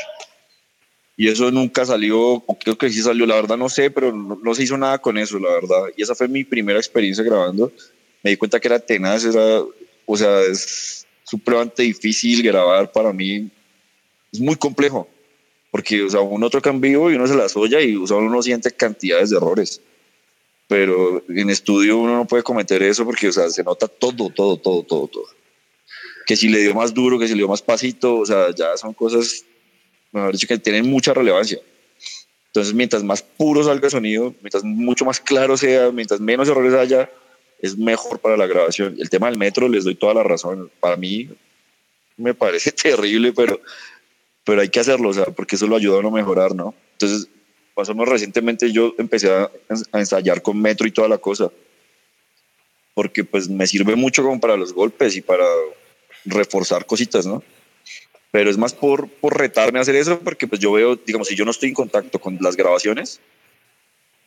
y eso nunca salió, creo que sí salió, la verdad no sé, pero no, no, se hizo nada con eso, la verdad. Y esa fue mi primera experiencia grabando. Me di cuenta que era tenaz, era, o sea, es supremamente difícil grabar para mí. Es muy complejo, porque, o sea, uno toca en vivo y uno se las oye y o sea, uno siente cantidades de errores. Pero en estudio uno no puede cometer eso porque, o sea, se nota todo, todo, todo, todo, todo. Que si le dio más duro, que si le dio más pasito, o sea, ya son cosas mejor dicho, que tienen mucha relevancia. Entonces, mientras más puro salga el sonido, mientras mucho más claro sea, mientras menos errores haya, es mejor para la grabación. El tema del metro, les doy toda la razón. Para mí me parece terrible, pero, pero hay que hacerlo, o sea, porque eso lo ayuda a uno a mejorar, ¿no? Entonces, pasamos recientemente, yo empecé a, a ensayar con metro y toda la cosa, porque pues me sirve mucho como para los golpes y para reforzar cositas, ¿no? Pero es más por, por retarme a hacer eso, porque pues yo veo, digamos, si yo no estoy en contacto con las grabaciones,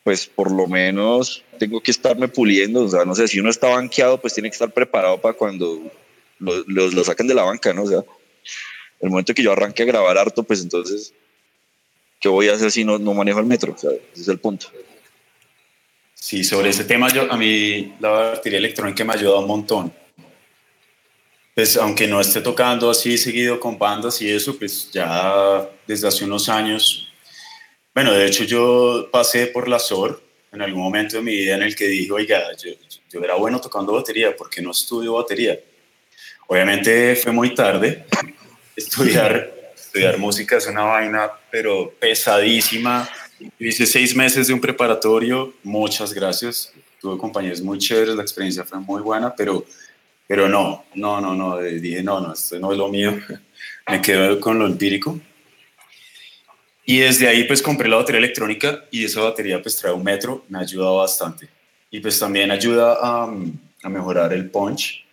pues por lo menos tengo que estarme puliendo, o sea, no sé, si uno está banqueado, pues tiene que estar preparado para cuando lo, lo, lo saquen de la banca, ¿no? O sea, el momento que yo arranque a grabar harto, pues entonces, ¿qué voy a hacer si no, no manejo el metro? O sea, ese es el punto. Sí, sobre ese tema, yo, a mí la batería electrónica me ha ayudado un montón pues aunque no esté tocando así seguido con bandas y eso, pues ya desde hace unos años, bueno, de hecho yo pasé por la SOR en algún momento de mi vida en el que dije, oiga, yo, yo era bueno tocando batería, ¿por qué no estudio batería? Obviamente fue muy tarde. Estudiar, estudiar música es una vaina, pero pesadísima. Hice seis meses de un preparatorio. Muchas gracias. Tuve compañeros muy chéveres. La experiencia fue muy buena, pero, pero no, no, no, no. Dije, no, no, esto no es lo mío. Me quedo con lo empírico. Y desde ahí pues compré la batería electrónica y esa batería pues trae un metro, me ha ayudado bastante. Y pues también ayuda a, a mejorar el punch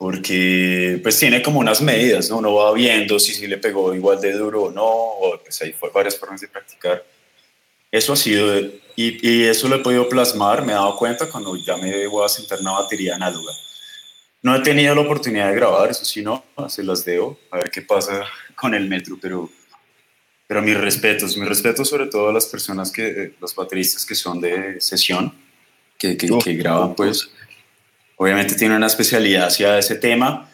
porque pues tiene como unas medidas, ¿no? Uno va viendo si, si le pegó igual de duro o no, o pues ahí fue varias formas de practicar. Eso ha sido, y, y, eso lo he podido plasmar, me he dado cuenta cuando ya me voy a sentar una batería análoga. No he tenido la oportunidad de grabar, eso sí, no, se las debo, a ver qué pasa con el metro, pero, pero mis respetos, mis respetos sobre todo a las personas que, los bateristas que son de sesión, que, que, que graban pues obviamente tiene una especialidad hacia ese tema.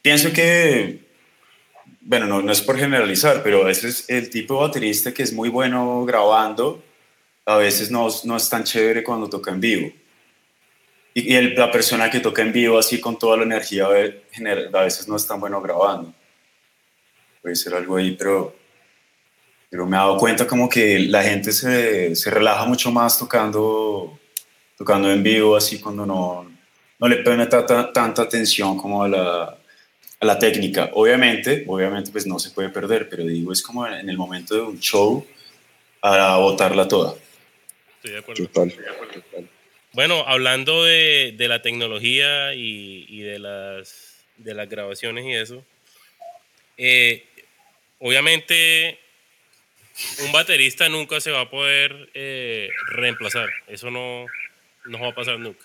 Pienso que, bueno, no, no es por generalizar, pero a veces el tipo de baterista que es muy bueno grabando, a veces no, no es tan chévere cuando toca en vivo. Y, el, la persona que toca en vivo así con toda la energía a veces no es tan bueno grabando. Puede ser algo ahí, pero, pero me he dado cuenta como que la gente se, se relaja mucho más tocando, tocando en vivo, así cuando no, no le pone tanta, tanta atención como a la, a la, técnica. Obviamente, obviamente pues no se puede perder, pero digo, es como en el momento de un show a botarla toda. Estoy de acuerdo. Total. Bueno, hablando de, de la tecnología y, y, de, las, de las grabaciones y eso, eh, obviamente un baterista nunca se va a poder eh, reemplazar. Eso no, no va a pasar nunca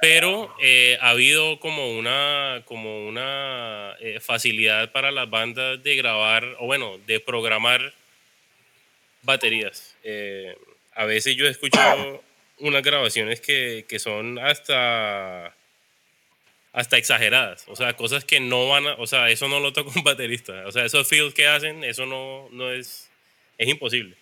pero eh, ha habido como una, como una facilidad para las bandas de grabar, o bueno, de programar baterías. A veces yo he escuchado unas grabaciones que, que, son hasta, hasta exageradas, o sea, cosas que no van a, o sea, eso no lo toca un baterista, o sea, esos feels que hacen, eso no, no es, es imposible.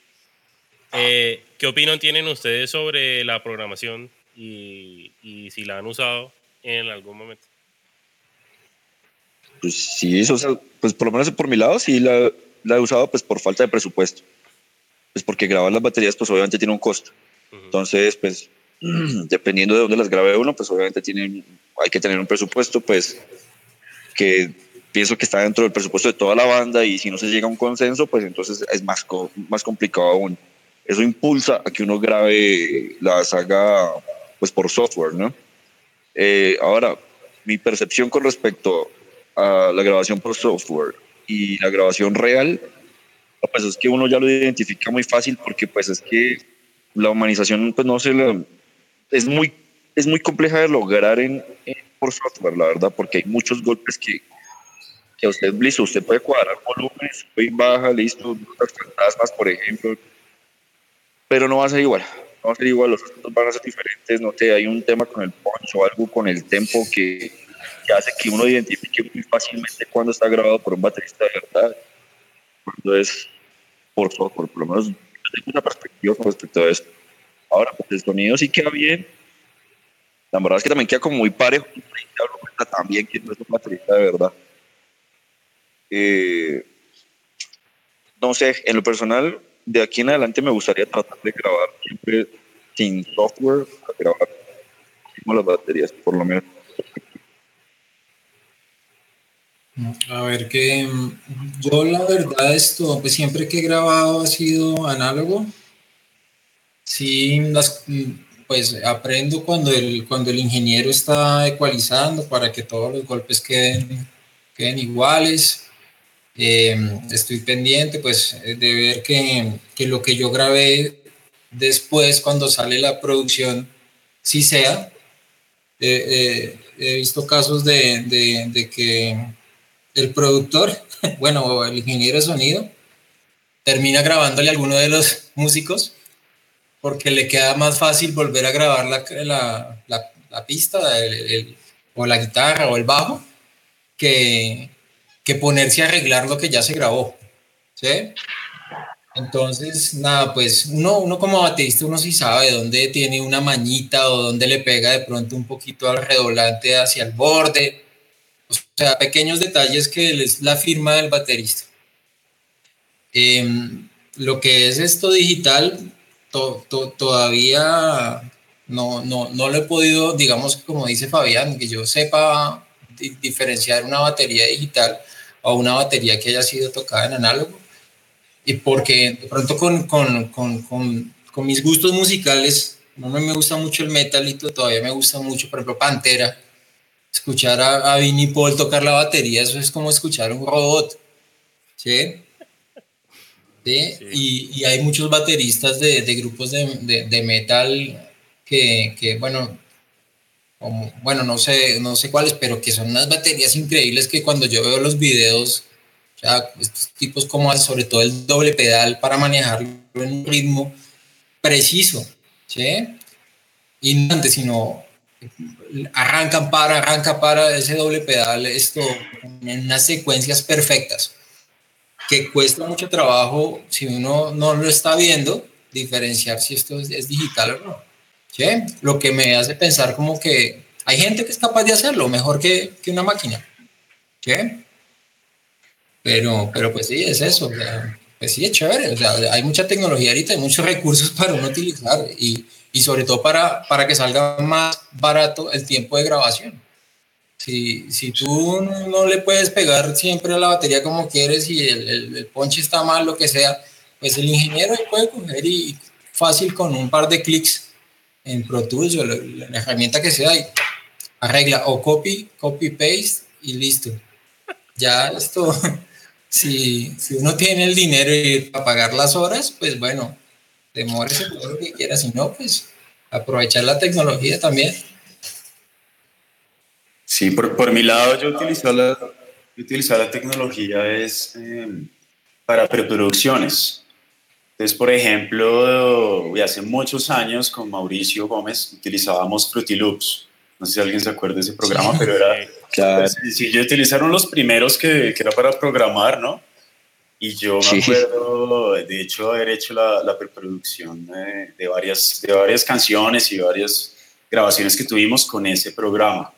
¿Qué opinión tienen ustedes sobre la programación y, y si la han usado en algún momento. Pues sí, eso, pues por lo menos por mi lado sí la, la, he usado pues por falta de presupuesto. Pues porque grabar las baterías pues obviamente tiene un costo. Entonces pues dependiendo de dónde las grabe uno pues obviamente tiene, hay que tener un presupuesto pues que pienso que está dentro del presupuesto de toda la banda y si no se llega a un consenso pues entonces es más, más complicado aún. Eso impulsa a que uno grabe la saga pues por software, ¿no? Eh, ahora, mi percepción con respecto a la grabación por software y la grabación real, pues es que uno ya lo identifica muy fácil porque pues es que la humanización pues no se la, es muy es muy compleja de lograr en, por software, la verdad, porque hay muchos golpes que, que usted, listo, usted puede cuadrar volúmenes, sube y baja, listo, notas fantasmas, por ejemplo, pero no va a ser igual no va a ser igual, los asuntos van a ser diferentes, no sé, hay un tema con el punch o algo con el tempo que, que hace que uno identifique muy fácilmente cuando está grabado por un baterista de verdad, cuando es por software, por lo menos tengo una perspectiva con respecto a esto. Ahora, pues el sonido sí queda bien, la verdad es que también queda como muy parejo, también que no es un baterista de verdad. Eh, no sé, en lo personal, de aquí en adelante me gustaría tratar de grabar siempre sin software, grabar como las baterías, por lo menos. A ver, que yo la verdad esto, pues siempre que he grabado ha sido análogo. Sí, pues aprendo cuando el, cuando el ingeniero está ecualizando para que todos los golpes queden, queden iguales. Eh, estoy pendiente pues de ver que, que, lo que yo grabé después cuando sale la producción sí sea. Eh, eh, he visto casos de, de, de, que el productor, bueno, el ingeniero de sonido, termina grabándole a alguno de los músicos porque le queda más fácil volver a grabar la, la, la, pista o la guitarra o el bajo que, que ponerse a arreglar lo que ya se grabó. ¿Sí? Entonces, nada, pues uno, uno como baterista, uno sí sabe dónde tiene una mañita o dónde le pega de pronto un poquito al redoblante hacia el borde O sea, pequeños detalles que es la firma del baterista. Em, lo que es esto digital, todavía no, no, no lo he podido, digamos, como dice Fabián, que yo sepa diferenciar una batería digital o una batería que haya sido tocada en análogo. Y porque de pronto con, con, con, con mis gustos musicales, no me gusta mucho el metal y todavía me gusta mucho, por ejemplo, Pantera. Escuchar a, a Vinnie Paul tocar la batería, eso es como escuchar un robot. ¿Sí? ¿Sí? Y, y, hay muchos bateristas de, de grupos de, de, metal que, que bueno, como, bueno, no sé, no sé cuáles, pero que son unas baterías increíbles que cuando yo veo los videos, o sea, estos tipos como sobre todo el doble pedal para manejarlo en un ritmo preciso, ¿sí? Y no antes, sino arrancan para, arranca para ese doble pedal, esto en unas secuencias perfectas, que cuesta mucho trabajo si uno no lo está viendo, diferenciar si esto es, digital o no. ¿sí? Lo que me hace pensar como que hay gente que es capaz de hacerlo mejor que, que una máquina. ¿sí? Pero, pero pues sí, es eso. Pues sí, es chévere. O sea, hay mucha tecnología ahorita, hay muchos recursos para uno utilizar y, y sobre todo para, para que salga más barato el tiempo de grabación. Si, si tú no le puedes pegar siempre a la batería como quieres y el, el, el ponche está mal, lo que sea, pues el ingeniero puede coger y fácil con un par de clics en Pro Tools o la, la herramienta que sea y arregla o copy, copy, paste y listo. Ya esto si, si uno tiene el dinero y para pagar las horas, pues bueno, demórese todo lo que quiera, si no, pues aprovechar la tecnología también. Sí, por, por mi lado yo utilizo la, utilizar la tecnología es eh, para preproducciones. Entonces, por ejemplo, hace muchos años con Mauricio Gómez utilizábamos Fruity Loops. No sé si alguien se acuerda de ese programa, pero era Claro. Yo utilizaron los primeros que, que, era para programar, ¿no? Y yo me acuerdo, de hecho, haber hecho la, la preproducción de, de, varias, de varias canciones y varias grabaciones que tuvimos con ese programa.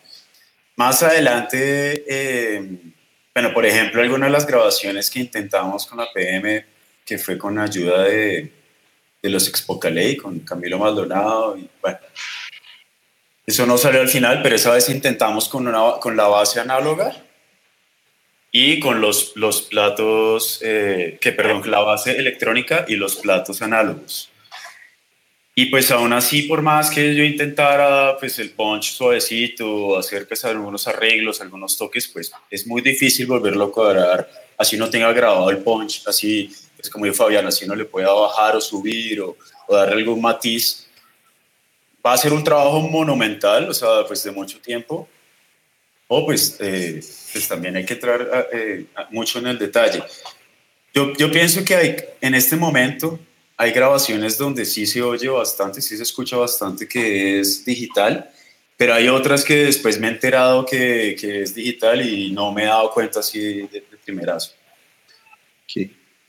Más adelante, eh, bueno, por ejemplo, algunas de las grabaciones que intentamos con la PM, que fue con ayuda de, de los Expocalei, con Camilo Maldonado, y bueno, eso no salió al final, pero esa vez intentamos con, una, con la base análoga y con los, los platos, eh, que perdón, la base electrónica y los platos análogos. Y pues aún así, por más que yo intentara pues el punch suavecito, hacer pues algunos arreglos, algunos toques, pues es muy difícil volverlo a cuadrar. Así no tenga grabado el punch, así es pues, como dijo Fabián, así no le pueda bajar o subir o, o darle algún matiz va a ser un trabajo monumental, o sea, pues de mucho tiempo, o pues, eh, pues también hay que entrar eh, mucho en el detalle. Yo, yo pienso que hay, en este momento hay grabaciones donde sí se oye bastante, sí se escucha bastante que es digital, pero hay otras que después me he enterado que, que es digital y no me he dado cuenta así de, de primerazo.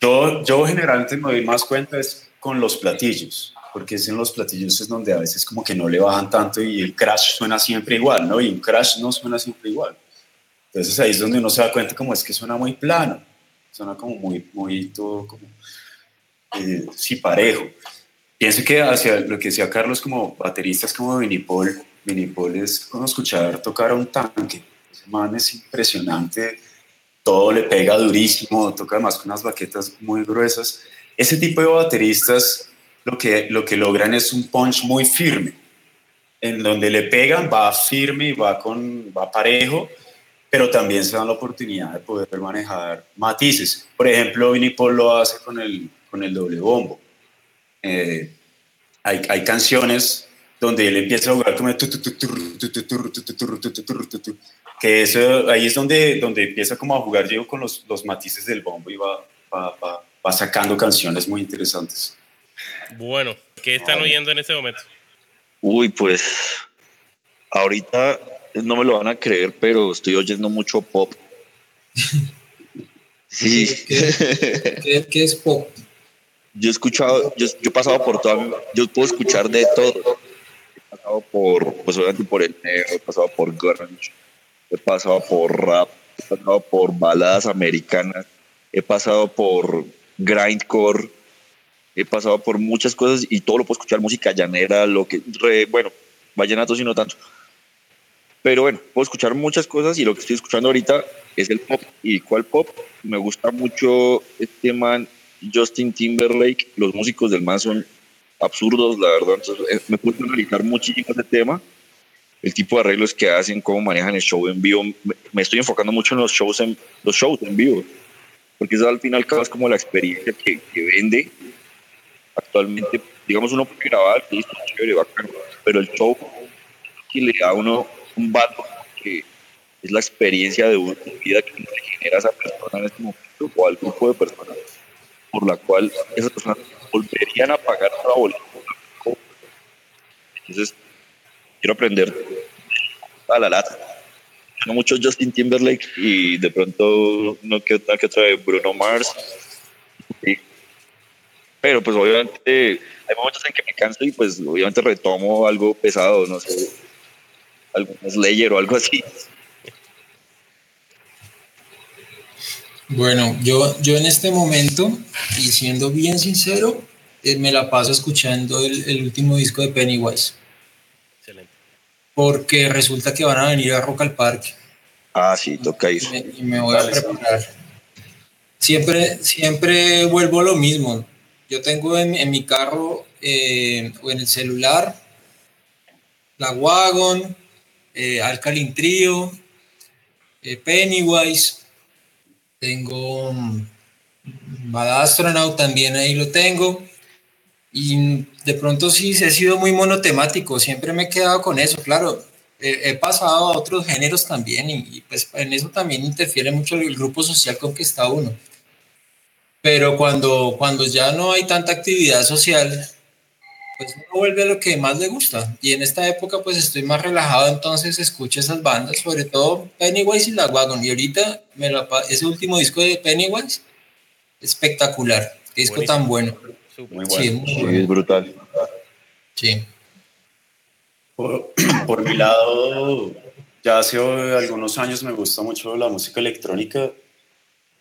Yo, yo generalmente me doy más cuenta es con los platillos porque es en los platillos es donde a veces como que no le bajan tanto y el crash suena siempre igual, ¿no? Y un crash no suena siempre igual. Entonces ahí es donde uno se da cuenta como es que suena muy plano, suena como muy, muy todo como, eh, sí, parejo. Pienso que hacia lo que decía Carlos como bateristas como Vinipol, Vinipol es como escuchar tocar a un tanque. Ese man es impresionante, todo le pega durísimo, toca además con unas baquetas muy gruesas. Ese tipo de bateristas lo que, lo que logran es un punch muy firme. En donde le pegan, va firme y va, con, va parejo, pero también se dan la oportunidad de poder manejar matices. Por ejemplo, Vinny Paul lo hace con el, con el doble bombo. Eh, hay, hay canciones donde él empieza a jugar como que eso ahí es donde, donde empieza como a jugar yo con los, los matices del bombo y va, va, va, va sacando canciones muy interesantes. Bueno, ¿qué están oyendo en este momento? Uy, pues ahorita no me lo van a creer, pero estoy oyendo mucho pop. Sí. ¿Qué, qué, es pop? Yo he escuchado, yo, yo, he pasado por todo, yo puedo escuchar de todo. He pasado por, pues obviamente por el negro, he pasado por grunge, he pasado por rap, he pasado por baladas americanas, he pasado por grindcore, he pasado por muchas cosas y todo lo puedo escuchar, música llanera, lo que, bueno, vallenatos y no tanto. Pero bueno, puedo escuchar muchas cosas y lo que estoy escuchando ahorita es el pop. ¿Y cuál pop? Me gusta mucho este man, Justin Timberlake. Los músicos del man son absurdos, la verdad. Entonces, eh, me puedo analizar muchísimo ese tema. El tipo de arreglos que hacen, cómo manejan el show en vivo. Me estoy enfocando mucho en los shows en, los shows en vivo. Porque eso al final es como la experiencia que, que vende. Actualmente, digamos, uno puede grabar, listo, chévere. Pero el show que le da a uno un vato que es la experiencia de una vida que genera esa persona en este momento o al grupo de personas por la cual esas personas volverían a pagar una boleta. Entonces, quiero aprender a la lata. No mucho Justin Timberlake y de pronto no que otra que otra de Bruno Mars. Pero pues obviamente hay momentos en que me canso y pues obviamente retomo algo pesado, no sé, algún Slayer o algo así. Bueno, yo, yo en este momento, y siendo bien sincero, eh, me la paso escuchando el, último disco de Pennywise. Excelente. Porque resulta que van a venir a Rock al Parque. Ah, sí, toca eso. Y me, voy a preparar. Siempre, siempre vuelvo a lo mismo. Yo tengo en, mi carro eh, o en el celular la Wagon, eh, eh, Pennywise, tengo um, Bad Astronaut también ahí lo tengo. Y de pronto sí, ha sido muy monotemático, siempre me he quedado con eso, claro. He, pasado a otros géneros también y, pues en eso también interfiere mucho el grupo social con que está uno. Pero cuando, cuando ya no hay tanta actividad social, pues uno vuelve a lo que más le gusta. Y en esta época pues estoy más relajado, entonces escucho esas bandas, sobre todo Pennywise y La Wagon. Y ahorita me ese último disco de Pennywise, espectacular. Qué disco tan bueno. Muy bueno. Sí, es brutal. Sí. Por, por, mi lado, ya hace algunos años me gusta mucho la música electrónica,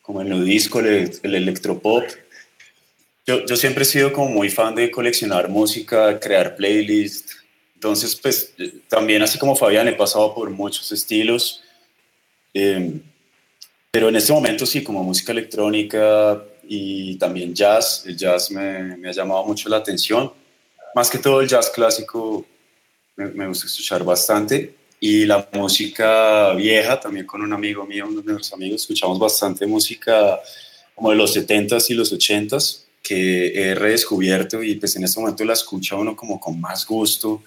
como el nuevo disco, el, el electropop yo, yo, siempre he sido como muy fan de coleccionar música, crear playlists. Entonces, pues también así como Fabián he pasado por muchos estilos. Em, pero en este momento sí, como música electrónica y también jazz. El jazz me, me ha llamado mucho la atención. Más que todo el jazz clásico me, me gusta escuchar bastante. Y la música vieja, también con un amigo mío, uno de nuestros amigos, escuchamos bastante música como de los 70s y los 80s que he redescubierto y pues en este momento la escucha uno como con más gusto,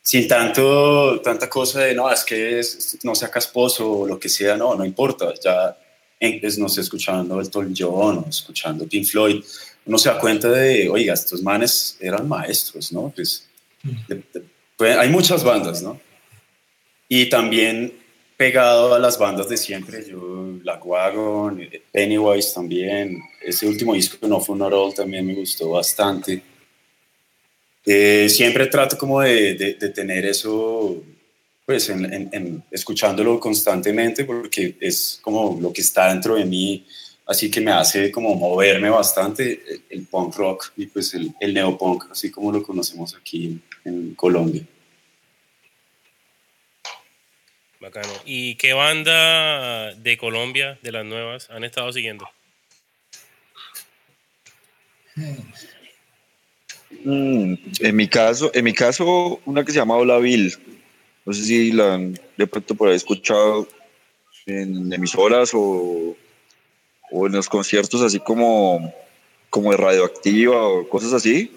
sin tanto, tanta cosa de, no, es que no sea casposo o lo que sea, no, no importa, ya pues, no sé, escuchando Elton John o escuchando Pink Floyd, uno se da cuenta de, oiga, estos manes eran maestros, ¿no? Pues, pues hay muchas bandas, ¿no? Y también pegado a las bandas de siempre, yo, la Wagon, Pennywise también, ese último disco No Funeral también me gustó bastante. Eh, siempre trato como de, de, tener eso, pues, en, escuchándolo constantemente porque es como lo que está dentro de mí, así que me hace como moverme bastante el, punk rock y pues el, el neopunk, así como lo conocemos aquí en Colombia. ¿Y qué banda de Colombia, de las nuevas, han estado siguiendo? Mm, en mi caso, en mi caso, una que se llama Olaville. No sé si la han de pronto por ahí escuchado en emisoras o, o en los conciertos así como, como de radioactiva o cosas así.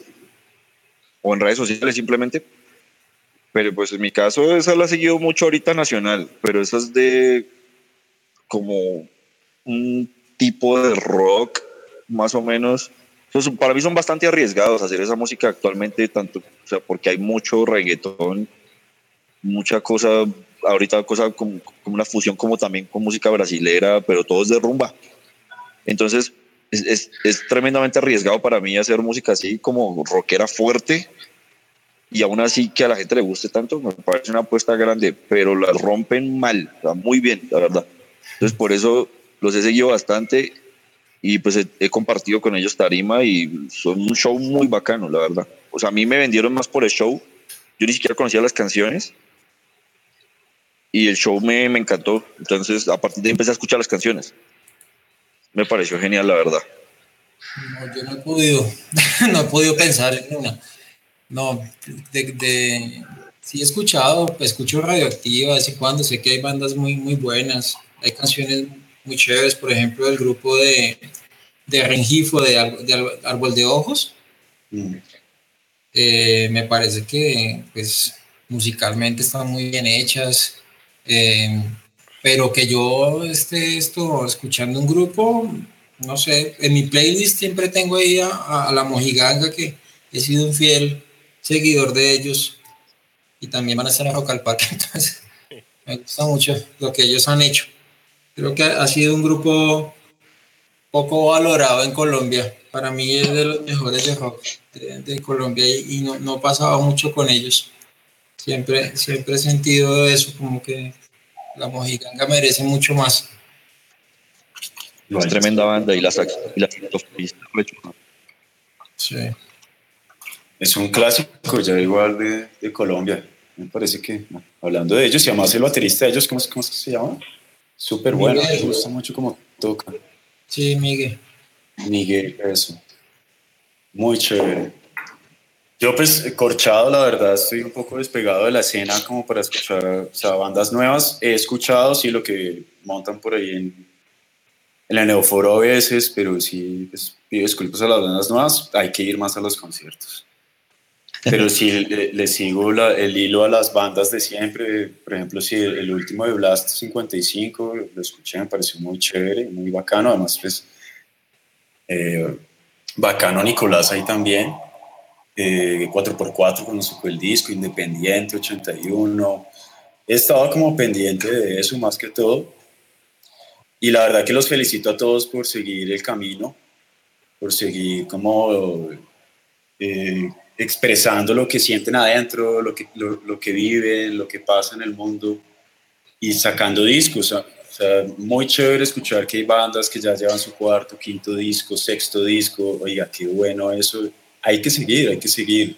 O en redes sociales simplemente pero pues en mi caso esa la ha seguido mucho ahorita nacional, pero esa es de como un tipo de rock más o menos. Pues para mí son bastante arriesgados hacer esa música actualmente, tanto, o sea, porque hay mucho reggaetón, mucha cosa, ahorita cosa como, como una fusión como también con música brasilera, pero todo es de rumba. Entonces es, es, es tremendamente arriesgado para mí hacer música así como rockera fuerte, y aún así que a la gente le guste tanto, me parece una apuesta grande, pero la rompen mal, muy bien, la verdad. Entonces por eso los he seguido bastante y pues he, compartido con ellos tarima y son un show muy bacano, la verdad. O sea, a mí me vendieron más por el show, yo ni siquiera conocía las canciones y el show me, me encantó, entonces a partir de ahí empecé a escuchar las canciones. Me pareció genial, la verdad. No, yo no he podido, no he podido pensar en una. No, de, sí he escuchado, escucho Radioactiva de vez en cuando, sé que hay bandas muy, muy buenas, hay canciones muy chéveres, por ejemplo, el grupo de, de Rengifo, de, de Árbol de Ojos. Mm. Eh, me parece que pues musicalmente están muy bien hechas, eh, pero que yo esté esto escuchando un grupo, no sé, en mi playlist siempre tengo ahí a, la Mojiganga que he sido un fiel seguidor de ellos y también van a estar a Rock al Parque, entonces me gusta mucho lo que ellos han hecho. Creo que ha sido un grupo poco valorado en Colombia. Para mí es de los mejores de rock de, Colombia y, no, no pasaba mucho con ellos. Siempre, siempre he sentido eso, como que la Mojiganga merece mucho más. Es tremenda banda y las, y las Sí. Es un clásico ya igual de, de, Colombia. Me parece que, hablando de ellos, y además el baterista de ellos, ¿cómo, cómo se llama? Súper bueno, me gusta mucho cómo toca. Sí, Miguel. Miguel, eso. Muy chévere. Yo pues corchado, la verdad, estoy un poco despegado de la escena como para escuchar o sea, bandas nuevas. He escuchado, sí, lo que montan por ahí en, en el Neoforo a veces, pero sí, pues, pido disculpas a las bandas nuevas, hay que ir más a los conciertos. Pero sí, le, sigo el hilo a las bandas de siempre. Por ejemplo, si el, último de Blast 55 lo escuché, me pareció muy chévere, muy bacano. Además, pues, eh, bacano Nicolás ahí también. 4x4 eh, cuando sacó el disco, Independiente 81. He estado como pendiente de eso más que todo. Y la verdad que los felicito a todos por seguir el camino, por seguir como eh, expresando lo que sienten adentro, lo que, lo, que viven, lo que pasa en el mundo y sacando discos. O sea, muy chévere escuchar que hay bandas que ya llevan su cuarto, quinto disco, sexto disco. Oiga, qué bueno eso hay que seguir, hay que seguir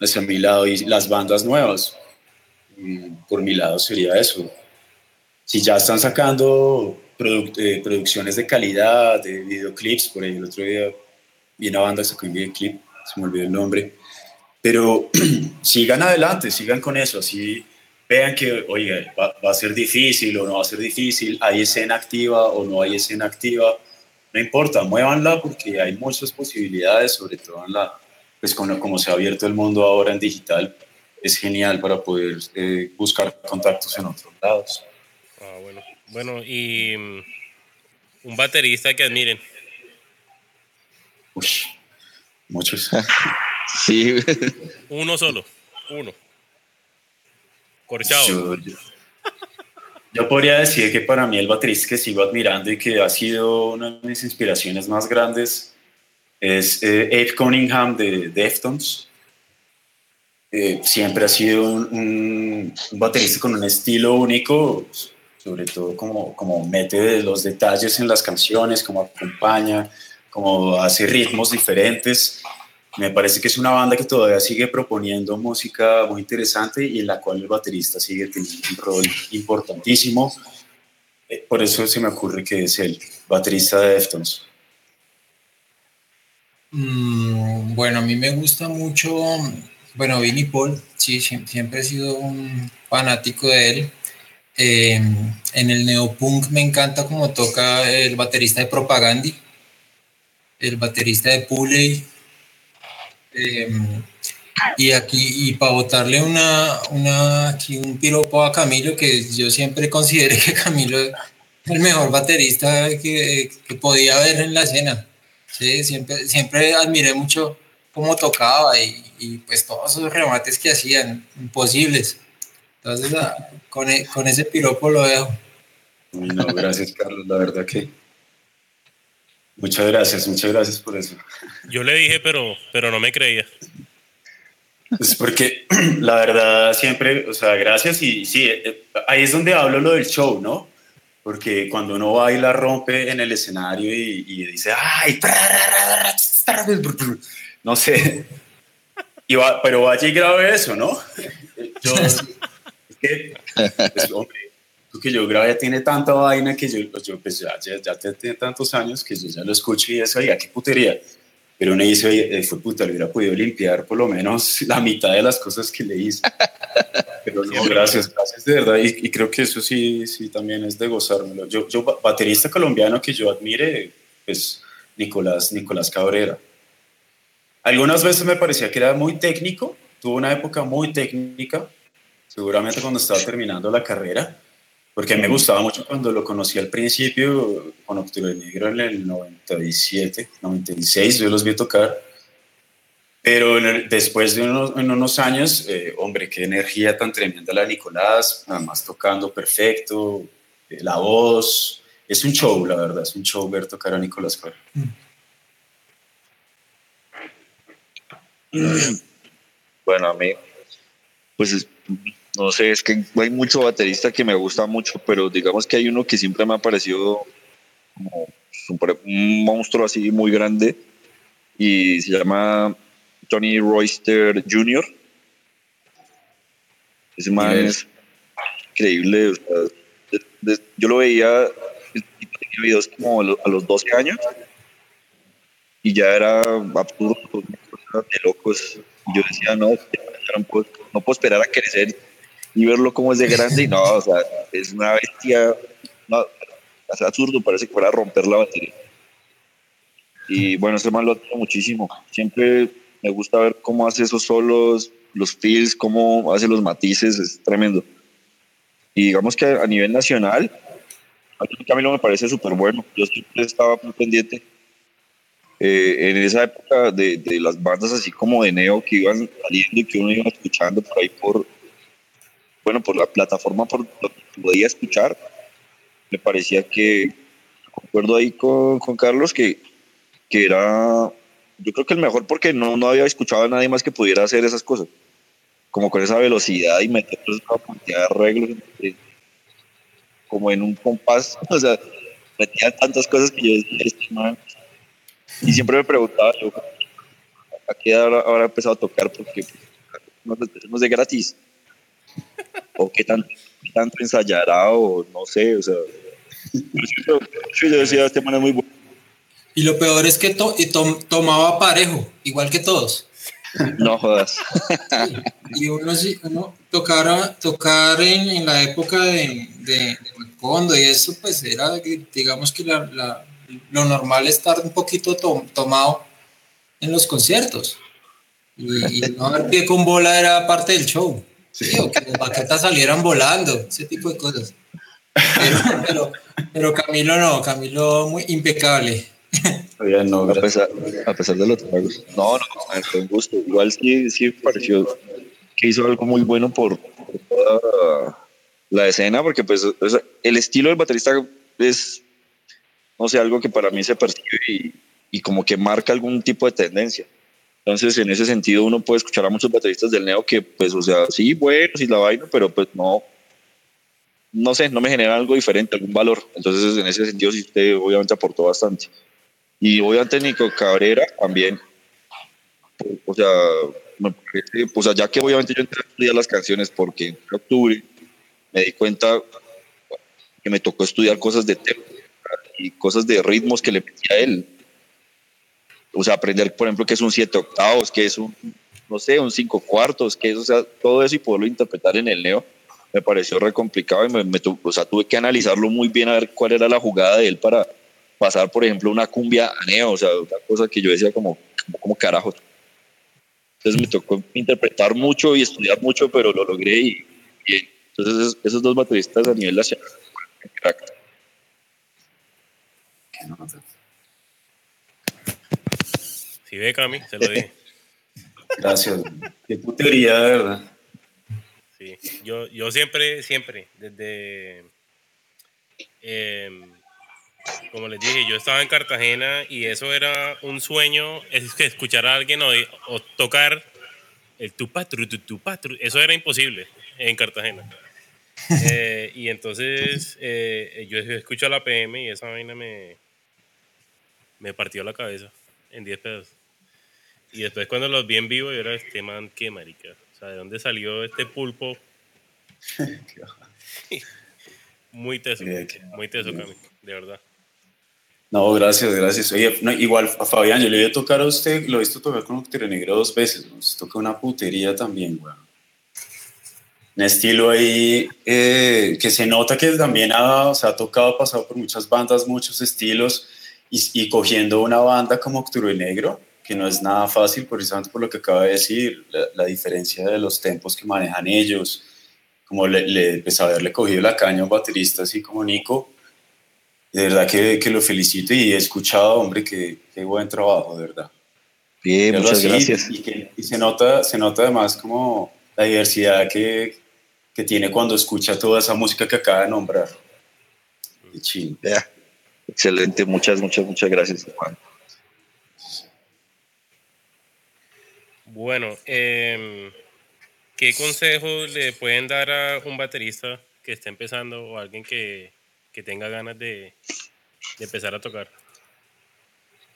hacia mi lado y las bandas nuevas. Por mi lado sería eso. Si ya están sacando eh, producciones de calidad, de videoclips, por ahí el otro día vi una banda que sacó un videoclip, se me olvidó el nombre, pero sigan adelante, sigan con eso, así vean que, oye, va, va, a ser difícil o no va a ser difícil, hay escena activa o no hay escena activa, no importa, muévanla porque hay muchas posibilidades, sobre todo en la, pues con, como se ha abierto el mundo ahora en digital, es genial para poder eh, buscar contactos en otros lados. Ah, bueno. bueno, y mm, un baterista que admiren. Uy, muchos. sí. Uno solo, uno. Corchado. Yo podría decir que para mí el baterista que sigo admirando y que ha sido una de mis inspiraciones más grandes es eh, Abe Cunningham de Deftones. Eh, siempre ha sido un, baterista con un estilo único, sobre todo como, como mete los detalles en las canciones, como acompaña, como hace ritmos diferentes me parece que es una banda que todavía sigue proponiendo música muy interesante y en la cual el baterista sigue teniendo un rol importantísimo. Eh, por eso se me ocurre que es el baterista de Deftones. Mm, bueno, a mí me gusta mucho, bueno, Vinny Paul, sí, siempre he sido un fanático de él. Eh, en el neopunk me encanta como toca el baterista de Propagandi, el baterista de Pulley, Em, y aquí, y para botarle una, una, aquí un piropo a Camilo, que yo siempre consideré que Camilo es el mejor baterista que, que podía haber en la escena. Sí, siempre, siempre admiré mucho cómo tocaba y, y pues todos esos remates que hacían, imposibles. Entonces, ah, con, e, con ese piropo lo dejo. No, gracias, Carlos. La verdad que Muchas gracias, muchas gracias por eso. Yo le dije, pero, pero no me creía. Pues porque la verdad siempre, o sea, gracias y sí, eh, ahí es donde hablo lo del show, ¿no? Porque cuando uno baila, rompe en el escenario y, y dice, ¡ay! No sé. Y va, pero vaya y grabe eso, ¿no? Yo, es que, pues, hombre, que yo grabé tiene tanta vaina que yo, pues, yo pues ya, ya, ya, tiene tantos años que yo ya lo escucho y eso, ya qué putería. Pero uno dice, eh, fue puta, le hubiera podido limpiar por lo menos la mitad de las cosas que le hice. Pero no, gracias, gracias de verdad. Y, creo que eso sí, sí también es de gozármelo. Yo, yo, baterista colombiano que yo admire, es Nicolás, Nicolás Cabrera. Algunas veces me parecía que era muy técnico, tuvo una época muy técnica, seguramente cuando estaba terminando la carrera, porque me gustaba mucho cuando lo conocí al principio, con Octubre Negro en el 97, 96, yo los vi tocar. Pero después de unos, años, eh, hombre, qué energía tan tremenda la Nicolás, nada más tocando perfecto, eh, la voz. Es un show, la verdad, es un show ver tocar a Nicolás Bueno, a mí, pues no sé, es que hay mucho baterista que me gusta mucho, pero digamos que hay uno que siempre me ha parecido como un monstruo así muy grande y se llama Tony Royster Jr. Ese man es increíble. yo lo veía, tenía videos como a los 12 años y ya era absurdo, de locos. Yo decía, no, no puedo esperar a crecer y verlo como es de grande y no, o sea, es una bestia, no, es absurdo, parece que fuera a romper la batería. Y bueno, ese man lo tengo muchísimo. Siempre me gusta ver cómo hace esos solos, los feels, cómo hace los matices, es tremendo. Y digamos que a nivel nacional, a mí Camilo me parece súper bueno. Yo siempre estaba muy pendiente. Eh, en esa época de, de, las bandas así como de Neo que iban saliendo y que uno iba escuchando por ahí por, bueno, por la plataforma por lo que podía escuchar, me parecía que, concuerdo ahí con, con Carlos, que, que, era, yo creo que el mejor porque no, no había escuchado a nadie más que pudiera hacer esas cosas, como con esa velocidad y meter esa cantidad de arreglos, como en un compás, o sea, metía tantas cosas que yo este y siempre me preguntaba, yo, ¿a qué ahora he empezado a tocar? Porque pues, tenemos de gratis o qué tanto, tanto ensayará o no sé, o sea, yo, decía, este man es muy bueno. Y lo peor es que tomaba parejo, igual que todos. No jodas. y uno, uno tocar, tocar en, en, la época de, de, fondo y eso, pues era, digamos que la, la, lo normal es estar un poquito tomado en los conciertos. Y, y no haber pie con bola era parte del show. Sí, o que las baquetas salieran volando, ese tipo de cosas. Pero, pero, Camilo no, Camilo muy impecable. no, a, pesar, a pesar de los tragos. No, no, fue un gusto. Igual sí, sí pareció que hizo algo muy bueno por, toda la escena, porque pues el estilo del baterista es, no sé, algo que para mí se percibe y, y como que marca algún tipo de tendencia. Entonces, en ese sentido, uno puede escuchar a muchos bateristas del neo que, pues, o sea, sí, bueno, sí la vaina, pero pues no, no sé, no me genera algo diferente, algún valor. Entonces, en ese sentido, sí, usted obviamente aportó bastante. Y obviamente Nico Cabrera también, o sea, me parece, o sea, ya que obviamente yo entré a estudiar las canciones porque en octubre me di cuenta que me tocó estudiar cosas de tempo y cosas de ritmos que le metía a él o sea, aprender, por ejemplo, que es un siete octavos, que es un, no sé, un cinco cuartos, que es, o sea, todo eso y poderlo interpretar en el neo, me pareció re complicado y me, o sea, tuve que analizarlo muy bien a ver cuál era la jugada de él para pasar, por ejemplo, una cumbia a neo, o sea, una cosa que yo decía como, como, carajo. Entonces me tocó interpretar mucho y estudiar mucho, pero lo logré y. Entonces esos dos bateristas a nivel nacional, crack. Si ve, Cami, se lo dije. Gracias. Qué putería, de verdad. Sí, yo, yo siempre, siempre, desde. Em, como les dije, yo estaba en Cartagena y eso era un sueño, es que escuchar a alguien o, tocar el tupatru, tupatru, eso era imposible en Cartagena. Eh, y entonces eh, yo escucho a la PM y esa vaina me, me partió la cabeza en 10 pedazos. Y después cuando los vi en vivo, yo era este man, qué marica. O sea, ¿de dónde salió este pulpo? muy teso, muy teso, Cami, de verdad. No, gracias, gracias. Oye, igual a Fabián, yo le voy a tocar a usted, lo he visto tocar con Octavio Negro dos veces, nos toca una putería también, weón. Un estilo ahí eh, que se nota que también ha, se ha tocado, ha pasado por muchas bandas, muchos estilos, y, cogiendo una banda como Octavio Negro, que no es nada fácil, precisamente por lo que acaba de decir, la, diferencia de los tempos que manejan ellos, como le, le pues, haberle cogido la caña a un baterista así como Nico, de verdad que, que, lo felicito y he escuchado, hombre, que, qué buen trabajo, de verdad. Bien, muchas gracias. Y, que, y, se, nota, se nota además como la diversidad que, que tiene cuando escucha toda esa música que acaba de nombrar. Excelente, muchas, muchas, muchas gracias, Juan. Bueno, em, ¿qué consejos le pueden dar a un baterista que esté empezando o alguien que, que tenga ganas de, empezar a tocar?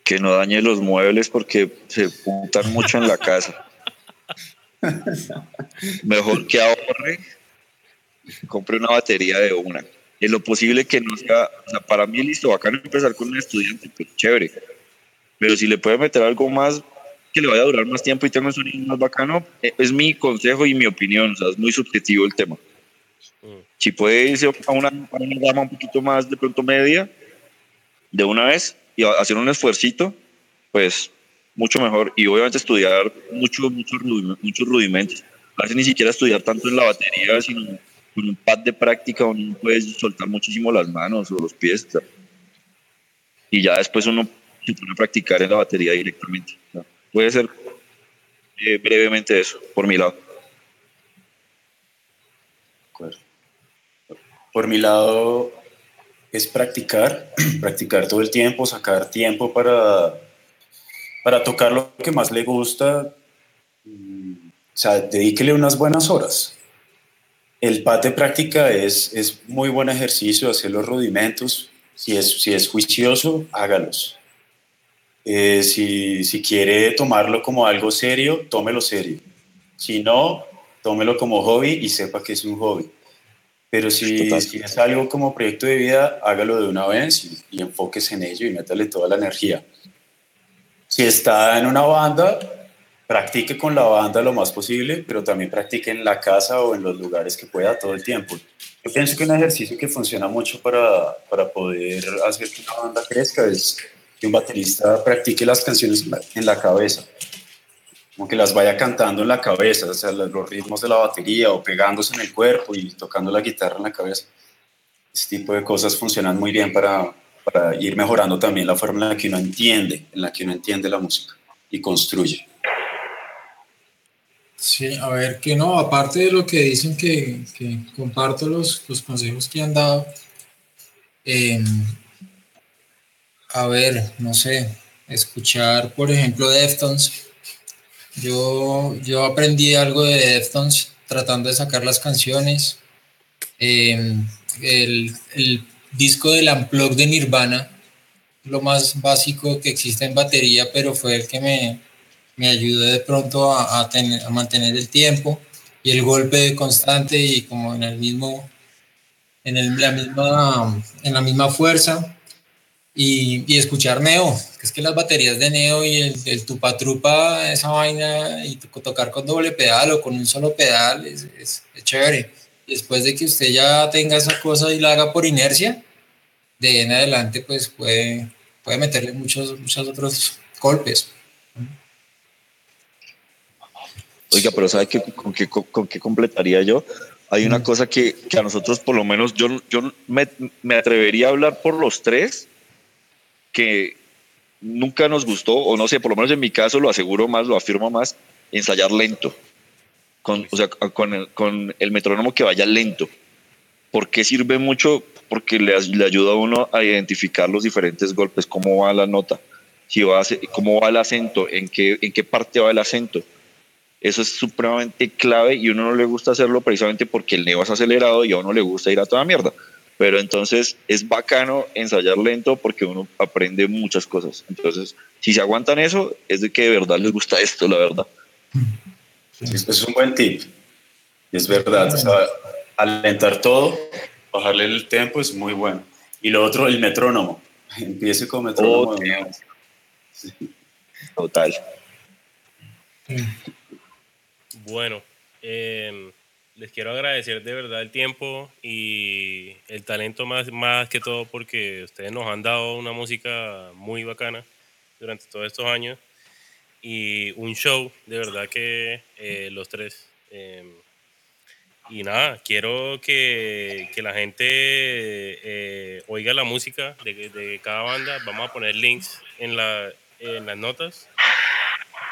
Que no dañe los muebles porque se puntan mucho en la casa. Mejor que ahorre, compre una batería de una. En lo posible que no sea, o sea, para mí listo, bacano empezar con un estudiante, pero chévere. Pero si le puede meter algo más que le vaya a durar más tiempo y tenga un sonido más bacano, eh, es mi consejo y mi opinión, o sea, es muy subjetivo el tema. Si puede irse a una, gama un poquito más de pronto media, de una vez, y hacer un esfuercito, pues mucho mejor. Y obviamente estudiar muchos muchos muchos rudimentos. A veces ni siquiera estudiar tanto en la batería, sino con un pad de práctica uno puede soltar muchísimo las manos o los pies. Y ya después uno se pone a practicar en la batería directamente. Puede ser eh, brevemente eso, por mi lado. Por mi lado es practicar, practicar todo el tiempo, sacar tiempo para, para tocar lo que más le gusta. O sea, dedíquele unas buenas horas. El pad de práctica es, es muy buen ejercicio, hacer los rudimentos. Si es, si es juicioso, hágalos. Eh, si, si quiere tomarlo como algo serio, tómelo serio. Si no, tómelo como hobby y sepa que es un hobby. Pero si, si, es algo como proyecto de vida, hágalo de una vez y, y enfóquese en ello y métale toda la energía. Si está en una banda, practique con la banda lo más posible, pero también practique en la casa o en los lugares que pueda todo el tiempo. Yo pienso que un ejercicio que funciona mucho para, para poder hacer que una banda crezca es que un baterista practique las canciones en la cabeza como que las vaya cantando en la cabeza, o sea, los ritmos de la batería o pegándose en el cuerpo y tocando la guitarra en la cabeza. Este tipo de cosas funcionan muy bien para, ir mejorando también la forma en la que uno entiende, en la que uno entiende la música y construye. Sí, a ver, que no, aparte de lo que dicen que, comparto los, consejos que han dado, em, a ver, no sé, escuchar, por ejemplo, Deftones, yo, yo aprendí algo de Deftones tratando de sacar las canciones. Em, el, el, disco del Unplug de Nirvana, lo más básico que existe en batería, pero fue el que me, me ayudó de pronto a, a, tener, a, mantener el tiempo y el golpe constante y como en el mismo en, el, la, misma, en la misma fuerza y, y, escuchar Neo, que es que las baterías de Neo y el, el tupa trupa, esa vaina, y tocar con doble pedal o con un solo pedal es, es, chévere. Después de que usted ya tenga esa cosa y la haga por inercia, de en adelante pues puede, puede meterle muchos, muchos otros golpes. Oiga, pero ¿sabe qué, con, qué, con qué completaría yo? Hay una cosa que, que, a nosotros, por lo menos, yo, yo me, me atrevería a hablar por los tres, que nunca nos gustó, o no sé, por lo menos en mi caso lo aseguro más, lo afirmo más, ensayar lento. Con, o sea, con con el metrónomo que vaya lento. ¿Por qué sirve mucho? Porque le, ayuda a uno a identificar los diferentes golpes, cómo va la nota, si va a, cómo va el acento, en qué, en qué parte va el acento. Eso es supremamente clave y uno no le gusta hacerlo precisamente porque el neo es acelerado y a uno le gusta ir a toda mierda. Pero entonces es bacano ensayar lento porque uno aprende muchas cosas. Entonces, si se aguantan eso, es de que de verdad les gusta esto, la verdad. es un buen tip. Es verdad. alentar todo, bajarle el tiempo es muy bueno. Y lo otro, el metrónomo. Empiece con metrónomo. Total. Bueno, em, les quiero agradecer de verdad el tiempo y el talento más, más que todo porque ustedes nos han dado una música muy bacana durante todos estos años y un show de verdad que eh, los tres. Em, y nada, quiero que, que la gente eh, oiga la música de, de, cada banda. Vamos a poner links en, la, en las notas.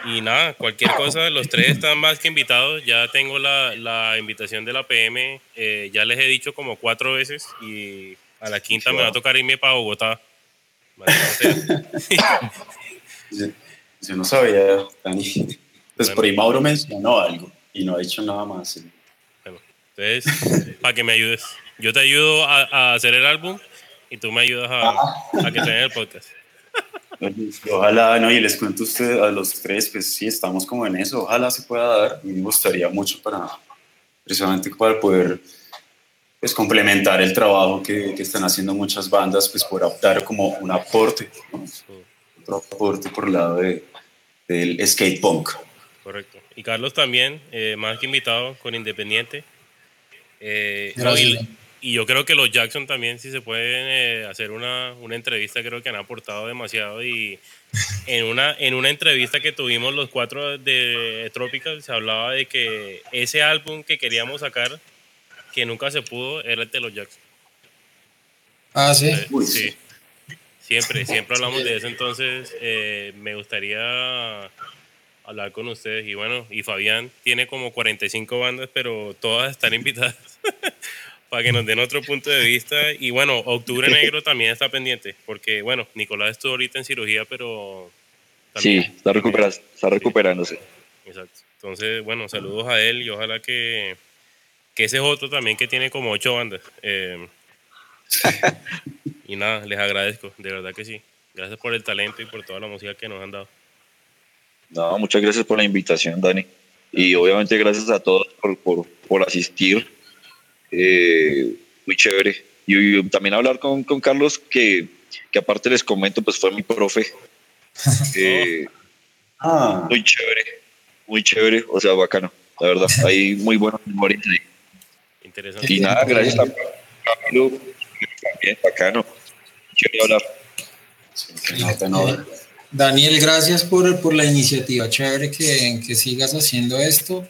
Y nada, cualquier cosa, los tres están más que invitados. Ya tengo la, la invitación de la PM. Eh, ya les he dicho como cuatro veces y a la quinta me va a tocar irme para Bogotá. Yo no sabía, Dani. Pues por ahí Mauro mencionó algo y no ha hecho nada más. Entonces, para que me ayudes. Yo te ayudo a, hacer el álbum y tú me ayudas a, a que tenga el podcast. Ojalá, no, y les cuento a ustedes, a los tres, pues sí, estamos como en eso, ojalá se pueda dar, me gustaría mucho para, precisamente para poder, pues complementar el trabajo que, que están haciendo muchas bandas, pues por dar como un aporte, otro aporte por el lado de, del skate punk. Correcto. Y Carlos también, eh, más que invitado con Independiente, eh, y, yo creo que los Jackson también, si se pueden eh, hacer una, una, entrevista, creo que han aportado demasiado. Y en una, en una entrevista que tuvimos los cuatro de Tropical, se hablaba de que ese álbum que queríamos sacar, que nunca se pudo, era el de los Jackson. Ah, sí. sí. Siempre, siempre hablamos de eso. Entonces, eh, me gustaría hablar con ustedes. Y bueno, y Fabián tiene como 45 bandas, pero todas están invitadas para que nos den otro punto de vista. Y bueno, Octubre Negro también está pendiente, porque bueno, Nicolás estuvo ahorita en cirugía, pero... sí, está, está recuperándose. Exacto. Entonces, bueno, saludos a él y ojalá que, que ese es otro también que tiene como ocho bandas. Eh, y nada, les agradezco, de verdad que sí. Gracias por el talento y por toda la música que nos han dado. No, muchas gracias por la invitación, Dani. Y obviamente gracias a todos por, por, asistir. Eh, muy chévere. Y, también hablar con, con Carlos, que, que, aparte les comento, pues fue mi profe. Eh, ah. Muy chévere, muy chévere, o sea, bacano, la verdad. Hay muy buenos memorias ahí. Interesante. Y nada, gracias a Camilo, también bacano. Quiero hablar. Daniel, gracias por, por la iniciativa. Chévere que, que, sigas haciendo esto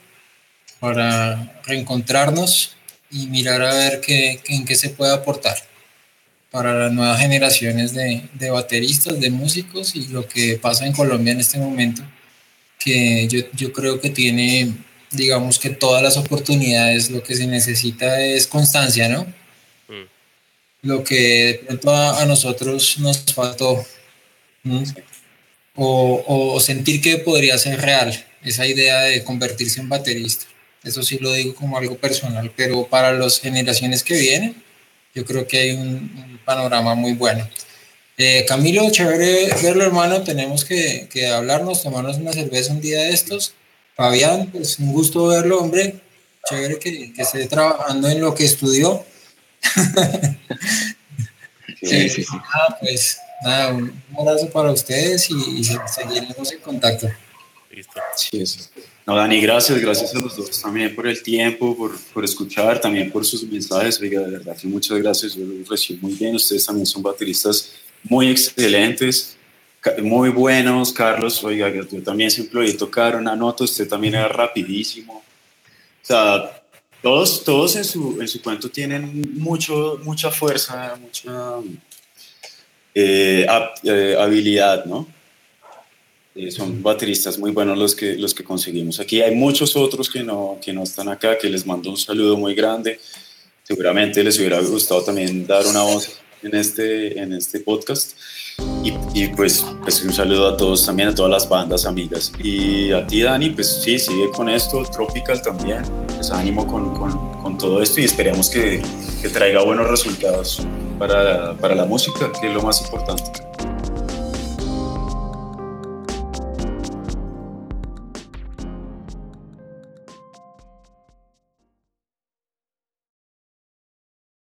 para reencontrarnos y mirar a ver qué, en qué se puede aportar para las nuevas generaciones de, de, bateristas, de músicos y lo que pasa en Colombia en este momento, que yo, yo creo que tiene, digamos que todas las oportunidades, lo que se necesita es constancia, ¿no? Mm. Lo que de pronto a, nosotros nos faltó o, sentir que podría ser real esa idea de convertirse en baterista. Eso sí lo digo como algo personal, pero para las generaciones que vienen, yo creo que hay un, panorama muy bueno. Eh, Camilo, chévere verlo, hermano. Tenemos que, que, hablarnos, tomarnos una cerveza un día de estos. Fabián, pues un gusto verlo, hombre. Chévere que, que esté trabajando en lo que estudió. sí, sí, sí. Ah, pues nada, un abrazo para ustedes y, seguiremos en contacto. Listo. Sí, No, Dani, gracias, gracias a los dos también por el tiempo, por, por escuchar, también por sus mensajes. Oiga, de verdad muchas gracias, yo lo recibo muy bien. Ustedes también son bateristas muy excelentes, muy buenos. Carlos, oiga, yo también siempre oí tocar una nota, usted también era rapidísimo. O sea, todos, todos en, su, en su cuento tienen mucho, mucha fuerza, mucha eh, eh, habilidad, ¿no? Eh, son bateristas muy buenos los que, los que conseguimos. Aquí hay muchos otros que no, que no están acá, que les mando un saludo muy grande. Seguramente les hubiera gustado también dar una voz en este, en este podcast. Y, y pues, pues, un saludo a todos también, a todas las bandas amigas. Y a ti, Dani, pues sí, sigue con esto, Tropical también. Pues ánimo con, con, con todo esto y esperamos que, que traiga buenos resultados para, para la música, que es lo más importante.